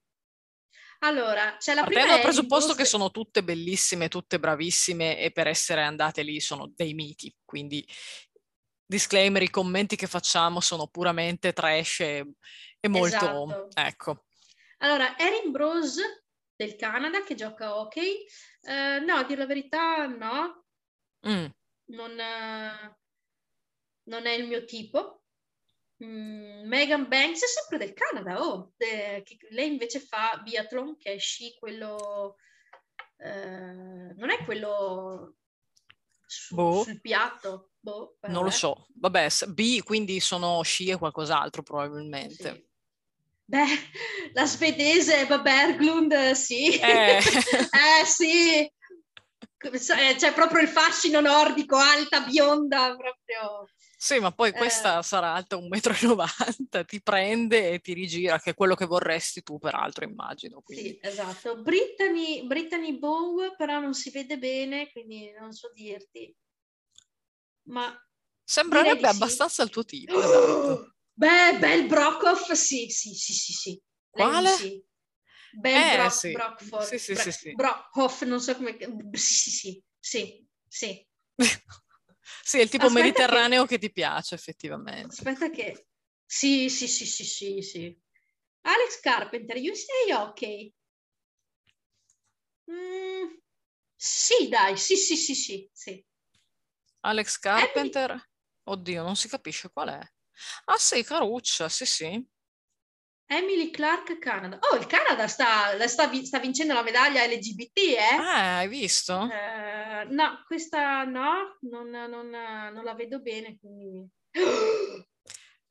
Allora, c'è la Partendo prima... dal presupposto che sono tutte bellissime, tutte bravissime e per essere andate lì sono dei miti, quindi disclaimer, i commenti che facciamo sono puramente trash e, e molto... Esatto. Ecco. Allora, Erin Bros del Canada che gioca hockey, uh, no, a dire la verità no, mm. non, uh, non, è il mio tipo. Mm, Megan Banks è sempre del Canada, oh, de, lei invece fa biathlon che è sci, quello... Uh, non è quello su, boh. sul piatto. Boh, non lo so. Vabbè, B quindi sono sci e qualcos'altro probabilmente. Sì. Beh, la svedese Berglund, sì. Eh, eh sì. C'è proprio il fascino nordico, alta, bionda, proprio. Sì, ma poi questa eh. sarà alta 1,90 m, ti prende e ti rigira, che è quello che vorresti tu, peraltro, immagino. Quindi. Sì, esatto. Brittany, Brittany Bow, però non si vede bene, quindi non so dirti. Ma Sembrerebbe abbastanza sì. il tuo tipo, esatto. Beh, Bel Brockhoff, sì, sì, sì, sì, sì. Quale? sì. Bel eh, Brock, sì. Brockford, sì, sì, Bra- sì, sì. Brockhoff, non so come... Sì, sì, sì, sì. sì, è il tipo Aspetta mediterraneo che... che... ti piace, effettivamente. Aspetta che... Sì, sì, sì, sì, sì, sì. Alex Carpenter, you say ok. Mm, sì, dai, sì, sì, sì, sì, sì. Alex Carpenter? Emily... Oddio, non si capisce qual è. Ah sì, Caruccia, sì sì. Emily Clark Canada. Oh, il Canada sta, sta, sta vincendo la medaglia LGBT, eh? Ah, hai visto? Uh, no, questa no, non, non, non, la vedo bene, quindi...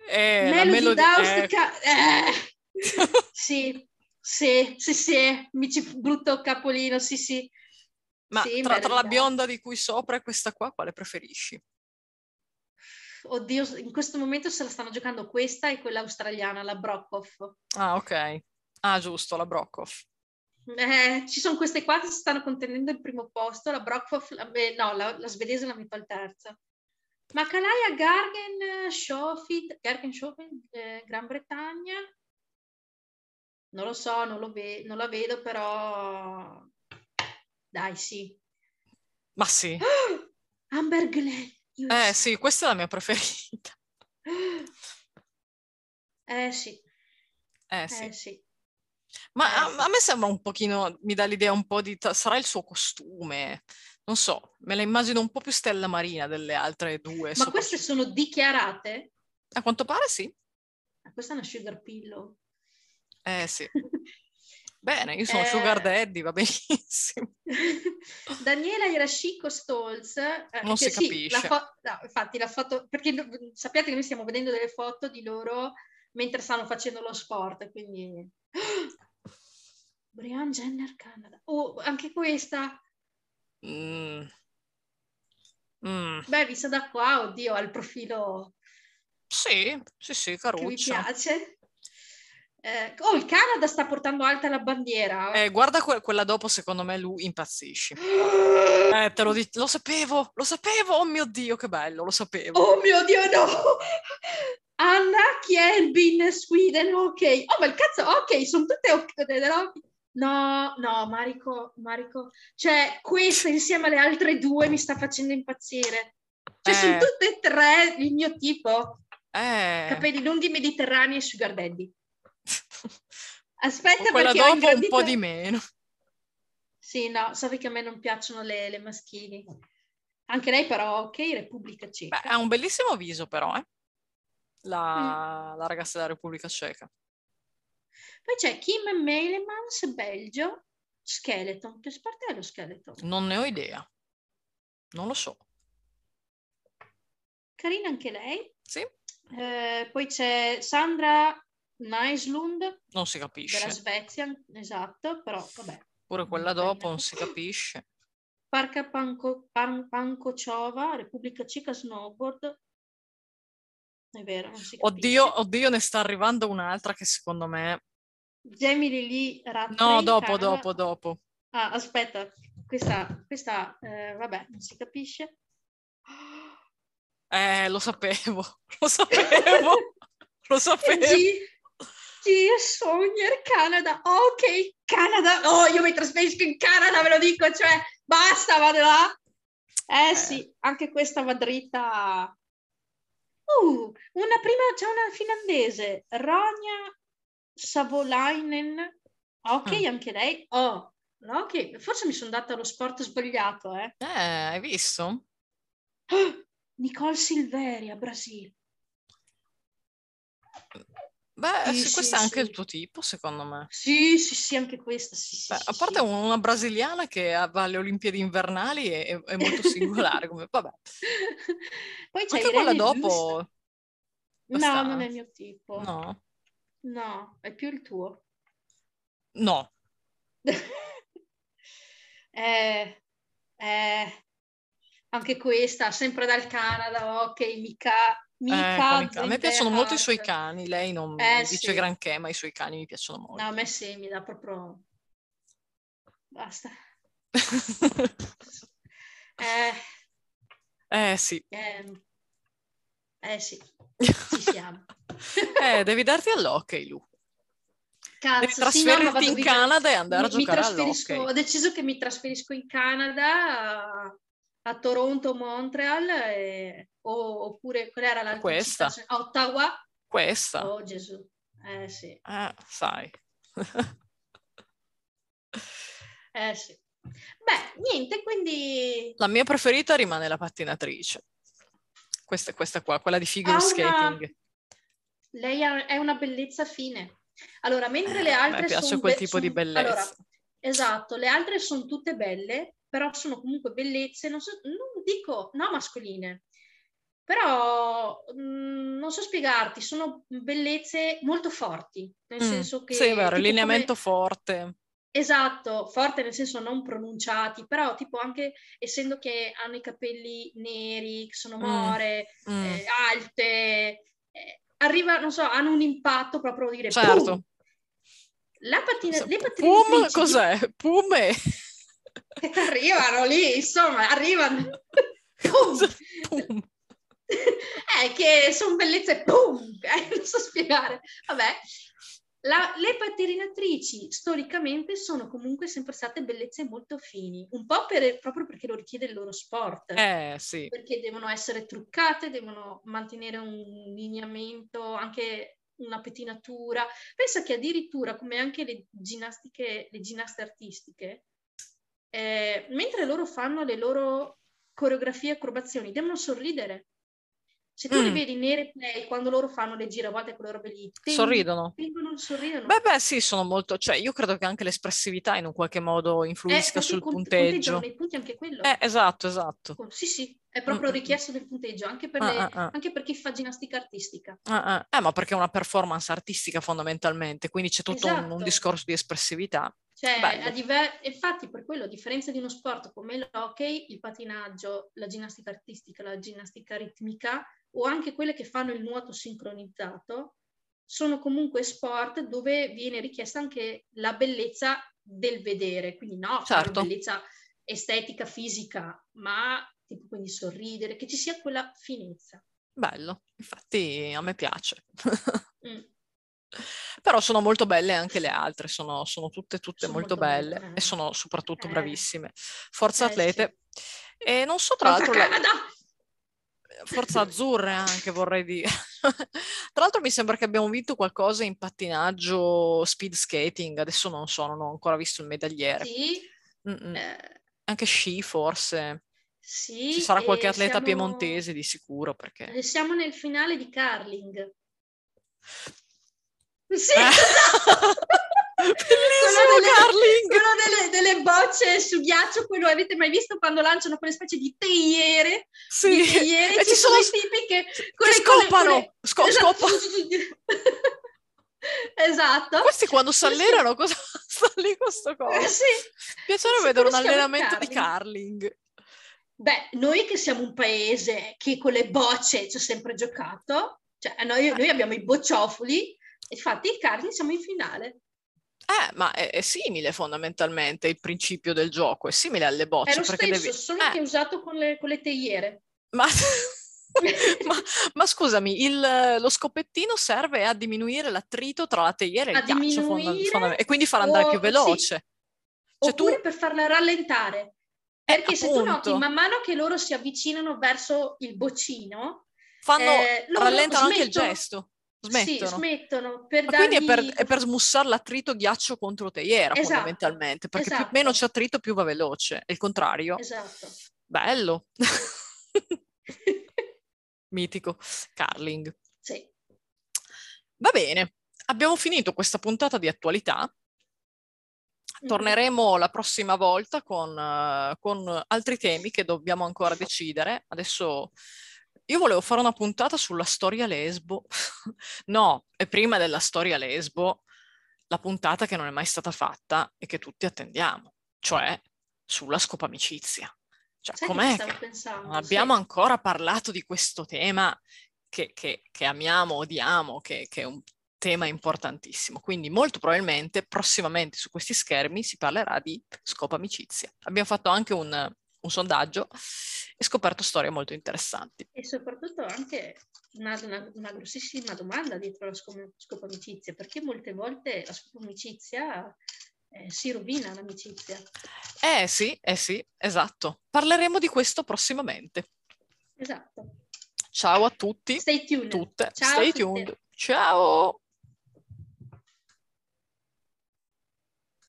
Eh, Melody, Melody Daust, eh. eh. sì, sì, sì, sì, mi ci brutto capolino, sì, sì. Ma sì, tra, tra la bionda di cui sopra e questa qua, quale preferisci? Oddio, in questo momento se la stanno giocando questa e quella australiana, la Brockhoff. Ah, ok. Ah, giusto, la Brockhoff. Eh, ci sono queste qua che si stanno contenendo il primo posto, la Brockhoff, la, eh, no, la, la, svedese la metto al terzo. Ma Kalaya Gargen Schofield, Gargen Schofield, eh, Gran Bretagna, non lo so, non, lo ve- non la vedo, però dai, sì. Ma sì. Amber Glenn. Eh sì, questa è la mia preferita. Eh sì. Eh sì. Eh, sì. Ma eh, a, a, me sembra un pochino, mi dà l'idea un po' di, sarà il suo costume, non so, me la immagino un po' più stella marina delle altre due. Ma queste sono dichiarate? A quanto pare sì. Questa è una sugar pillow. Eh sì. Bene, io sono eh, Sugar Daddy, va benissimo. Daniela Irascico Stolz. Eh, non si sì, capisce. La fo- no, infatti la foto, perché sappiate che noi stiamo vedendo delle foto di loro mentre stanno facendo lo sport, quindi... Brian Jenner Canada. Oh, anche questa. Mm. Mm. Beh, vista da qua, oddio, ha il profilo Sì, sì, sì, che mi piace. Eh, oh, il Canada sta portando alta la bandiera. Eh, guarda que- quella dopo, secondo me lui impazzisci. Eh, te lo dico, lo sapevo, lo sapevo, oh mio Dio, che bello, lo sapevo. Oh mio Dio, no! Anna Kjelbin, Sweden, ok. Oh, ma il cazzo, ok, sono tutte ok. no? No, no, Marico, Marico. Cioè, questa insieme alle altre due mi sta facendo impazzire. Cioè, sono Eh. tutte e tre il mio tipo. Eh. Capelli lunghi, mediterranei e sugar daddy. Aspetta Quella dopo un ingrandito- po' di meno. Sì, no, sapi che a me non piacciono le, le maschili. Anche lei però, ok, Repubblica Beh, Ceca. ha un bellissimo viso però, eh? La, la ragazza della Repubblica Ceca. Poi c'è Kim Meilemans, Belgio, Skeleton. Che sport è lo Skeleton? Non ne ho idea. Non lo so. Carina anche lei. Sì, Eh, poi c'è Sandra Naislund non si della capisce. Svezia, esatto, però vabbè. Pure quella dopo non si capisce. Parca Panko, Pan, Pankocova, Repubblica Ceca Snowboard. È vero, non si capisce. Oddio, oddio, ne sta arrivando un'altra che secondo me... Jamie Lee Rattray, No, dopo, Canada. dopo, dopo. Ah, aspetta, questa, questa eh, vabbè, non si capisce. Eh, lo sapevo, lo sapevo, lo sapevo. G, G Sogner Canada. Ok, Canada. Oh, io mi trasferisco in Canada, ve lo dico, cioè, basta, vado là. Eh, Eh. sì, anche questa va dritta. Uh, una prima, c'è una finlandese, Ronja Savolainen. Ok, Mm. anche lei. Oh, no, ok, forse mi sono data lo sport sbagliato, eh. Eh, hai visto? Nicole Silveria, Brasile. Beh, Sì, sì, sì, questo è anche il tuo tipo, secondo me. Sì, sì, sì, anche questa, Beh, a parte una brasiliana che va alle Olimpiadi invernali è, è- molto singolare, come, vabbè. Poi c'è Anche quella dopo, No, non è il mio tipo. no, No, è più il tuo. no, eh, eh, anche questa, sempre dal Canada, ok, mica, mica cani. A me piacciono molto i suoi Zenderhart. cani, lei non Eh, dice sì. granché, ma i suoi cani mi piacciono molto. No, a me sì, mi dà proprio... Basta. Eh, eh sì, eh, eh sì, ci siamo. eh, devi darti all'hockey, Lu. Devi Cazzo, sì, no, trasferirti in Canada e andare a mi- mi giocare all'hockey. Ho deciso che mi trasferisco in Canada, a, a Toronto, Montreal, e- o- oppure qual era l'altra Questa. città? Ottawa. Questa, Oh Gesù, eh sì, eh, sai. eh sì. Beh, niente, quindi La mia preferita rimane la pattinatrice. Questa questa qua, quella di figure Ha una- skating. lei ha- è una bellezza fine. Allora, mentre le Eh, a me altre piace sono quel be- tipo di son- bellezza. allora, esatto, le altre sono tutte belle, però sono comunque bellezze, non, so- non dico, no mascoline, però mm, non so spiegarti, sono bellezze molto forti, nel Mm, senso che... sì, è vero, lineamento come- forte. Esatto, forte nel senso non pronunciati, però tipo anche essendo che hanno i capelli neri, che sono Mm, more, mm. eh, alte, eh, arriva, non so, hanno un impatto proprio dire Certo. boom! La pattina, le Pum, pattinatrici cos'è? Pum e... arrivano lì, insomma, arrivano. Cosa? Pum. Eh, che sono bellezze, boom! Eh, non so spiegare. Vabbè, La- le pattinatrici storicamente sono comunque sempre state bellezze molto fini, un po' per- proprio perché lo richiede il loro sport. Eh, sì. perché devono essere truccate, devono mantenere un lineamento, anche una pettinatura. Pensa che addirittura, come anche le ginnastiche, le ginnaste artistiche, eh, mentre loro fanno le loro coreografie e acrobazioni, devono sorridere. Se tu li Mm. vedi nei replay, quando loro fanno le giravolte, quelle robe lì, ten- Sorridono. tengono, sorridono. Beh, beh, sì, sono molto... Cioè, io credo che anche l'espressività in un qualche modo Eh, influisca perché sul cont- punteggio. nei punti anche quello. Eh, esatto, esatto. Sì, sì, è proprio Mm, mm, richiesto del punteggio, anche per, Ah, le- ah, ah. anche per chi fa ginnastica artistica. Ah, ah. Eh, ma perché è una performance artistica fondamentalmente, quindi c'è tutto un- un, Esatto. discorso di espressività. Cioè, diver- infatti per quello, a differenza di uno sport come l'hockey, il patinaggio, la ginnastica artistica, la ginnastica ritmica o anche quelle che fanno il nuoto sincronizzato, sono comunque sport dove viene richiesta anche la bellezza del vedere, quindi no, certo. bellezza estetica, fisica, ma tipo quindi sorridere, che ci sia quella finezza. Bello, infatti a me piace. mm. Però sono molto belle anche le altre, sono, sono tutte, tutte sono molto, molto, belle, belle e sono soprattutto eh. bravissime. Forza eh, atlete. Sì. E non so tra l'altro... La... Forza azzurre anche vorrei dire. tra l'altro mi sembra che abbiamo vinto qualcosa in pattinaggio speed skating, adesso non so, non ho ancora visto il medagliere. Sì. Eh. Anche sci forse. Sì, Ci sarà qualche atleta siamo... piemontese di sicuro perché... Siamo nel finale di curling. Sì, eh. esatto. Bellissimo delle, curling! Quello delle, delle, bocce su ghiaccio, quello avete mai visto quando lanciano quelle specie di teiere? Sì, di teiere, e ci sono i tipi che, che scopano, con le, Sco- esatto. esatto. Questi quando si allenano cosa sta lì questo coso? Eh, sì. Piacerebbe sì, vedere un allenamento curling. di curling. Beh, noi che siamo un paese che con le bocce ci ha sempre giocato, cioè noi, noi abbiamo i bocciofoli, infatti il curling siamo in finale. Eh, ma è, è, simile fondamentalmente il principio del gioco, è simile alle bocce. È lo stesso, devi... solo eh. che è usato con le, con le teiere. Ma... ma, ma, scusami, il, lo scopettino serve a diminuire l'attrito tra la teiera e a il ghiaccio fonda- fonda- e quindi farà andare o, più veloce. Sì. Cioè, Oppure tu... per farla rallentare. Eh, perché eh, se tu noti, man mano che loro si avvicinano verso il boccino, Fanno, eh, rallentano anche il gesto. Smettono. Sì, smettono. Per dargli... Quindi è per, è per, smussare l'attrito ghiaccio contro teiera, esatto. fondamentalmente, perché esatto. più, meno c'è attrito più va veloce, è il contrario. Esatto. Bello. Mitico. Carling. Sì. Va bene, abbiamo finito questa puntata di attualità. Torneremo la prossima volta con, uh, con altri temi che dobbiamo ancora decidere. Adesso io volevo fare una puntata sulla storia lesbo. no, è prima della storia lesbo la puntata che non è mai stata fatta e che tutti attendiamo, cioè sulla scopa amicizia. Cioè, Sai com'è che, pensando, non abbiamo sì. ancora parlato di questo tema che, che, che amiamo, odiamo, che, che, è un tema importantissimo. Quindi molto probabilmente prossimamente su questi schermi si parlerà di scopa amicizia. Abbiamo fatto anche un, un sondaggio e scoperto storie molto interessanti. E soprattutto anche una, una, una grossissima domanda dietro la scopo amicizia, perché molte volte la scopo amicizia eh, si rovina l'amicizia. Eh sì, eh sì, esatto. Parleremo di questo prossimamente. Esatto. Ciao a tutti. Stay tuned. Tutte. Ciao Stay tuned. Ciao.